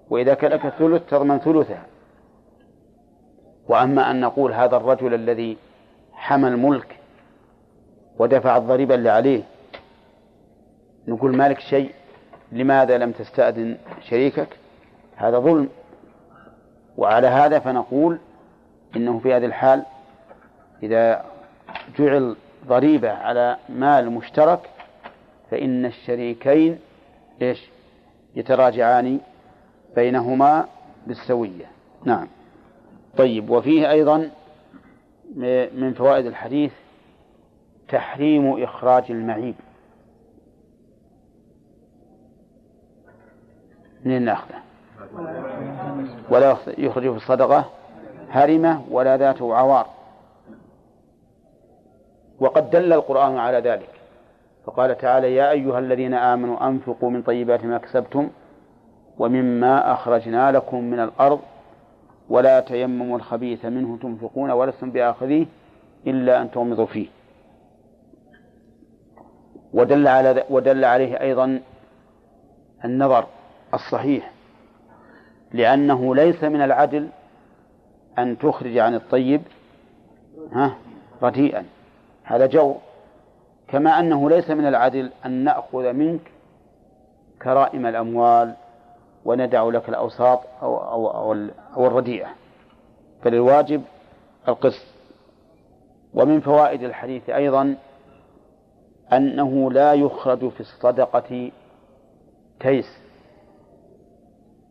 وإذا كان لك الثلث تضمن ثلثها. وأما أن نقول هذا الرجل الذي حمى الملك ودفع الضريبة اللي عليه نقول مالك شيء لماذا لم تستأذن شريكك؟ هذا ظلم. وعلى هذا فنقول إنه في هذه الحال إذا جعل ضريبة على مال مشترك فإن الشريكين إيش؟ يتراجعان بينهما بالسوية. نعم. طيب وفيه أيضا من فوائد الحديث تحريم إخراج المعيب. منين نأخذه؟ ولا يخرج في الصدقة هرمة ولا ذات عوار. وقد دل القرآن على ذلك. فقال تعالى يا أيها الذين آمنوا أنفقوا من طيبات ما كسبتم ومما أخرجنا لكم من الأرض ولا تيمموا الخبيث منه تنفقون ولستم بآخذيه إلا أن تغمضوا فيه. ودل على ودل عليه أيضا النظر الصحيح لأنه ليس من العدل أن تخرج عن الطيب ها رديئا. هذا جو. كما أنه ليس من العدل أن نأخذ منك كرائم الأموال وندع لك الأوساط أو, أو, أو, أو الرديئة. فللواجب القسط. ومن فوائد الحديث أيضا أنه لا يخرج في الصدقة تيس.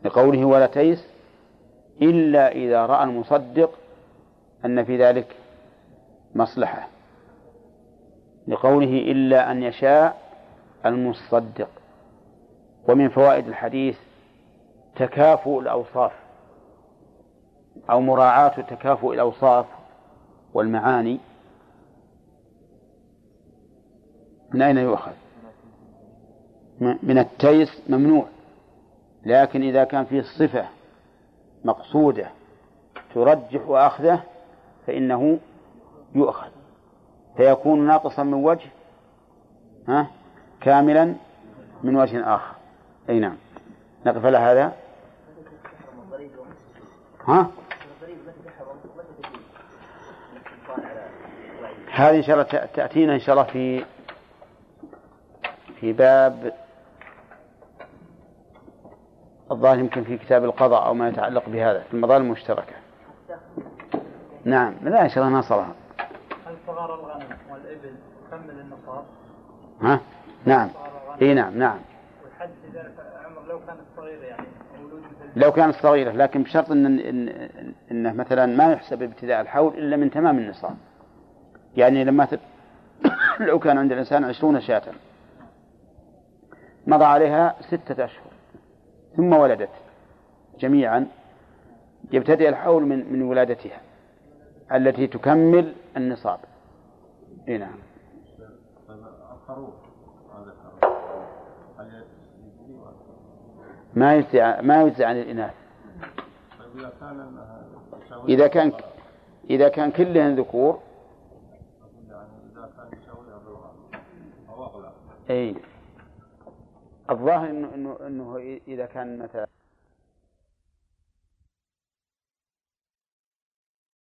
لقوله ولا تيس إلا إذا رأى المصدق أن في ذلك مصلحة. لقوله إلا أن يشاء المصدق. ومن فوائد الحديث تكافؤ الأوصاف أو مراعاة تكافؤ الأوصاف والمعاني. من أين يؤخذ؟ من التيس ممنوع لكن إذا كان فيه صفة مقصودة ترجح أخذه فإنه يؤخذ. فيكون ناقصا من وجه ها كاملا من وجه آخر. أي نعم. نقف على هذا. ها؟ هذه إن شاء الله تأتينا إن شاء الله في في باب الظاهر يمكن في كتاب القضاء أو ما يتعلق بهذا في المظالم المشتركة. نعم. لا إن شاء الله نصرها هل صغار الغنم والإبل تكمل النصاب؟ ها؟ نعم. إي نعم نعم. والحج إذا عمر لو كانت صغيرة يعني لو كانت صغيرة لكن بشرط إن إن إنه مثلا ما يحسب ابتداء الحول إلا من تمام النصاب. يعني لما ت... لو كان عند الإنسان عشرون شاة. مضى عليها ستة أشهر. ثم ولدت جميعا. يبتدئ الحول من من ولادتها التي تكمل النصاب. إي نعم. الخروف هذا ما يجزي ما يجزي عن الإناث. إذا كان إذا كان كلهن ذكور أي. الظاهر إنه إنه إنه إذا كان مثلا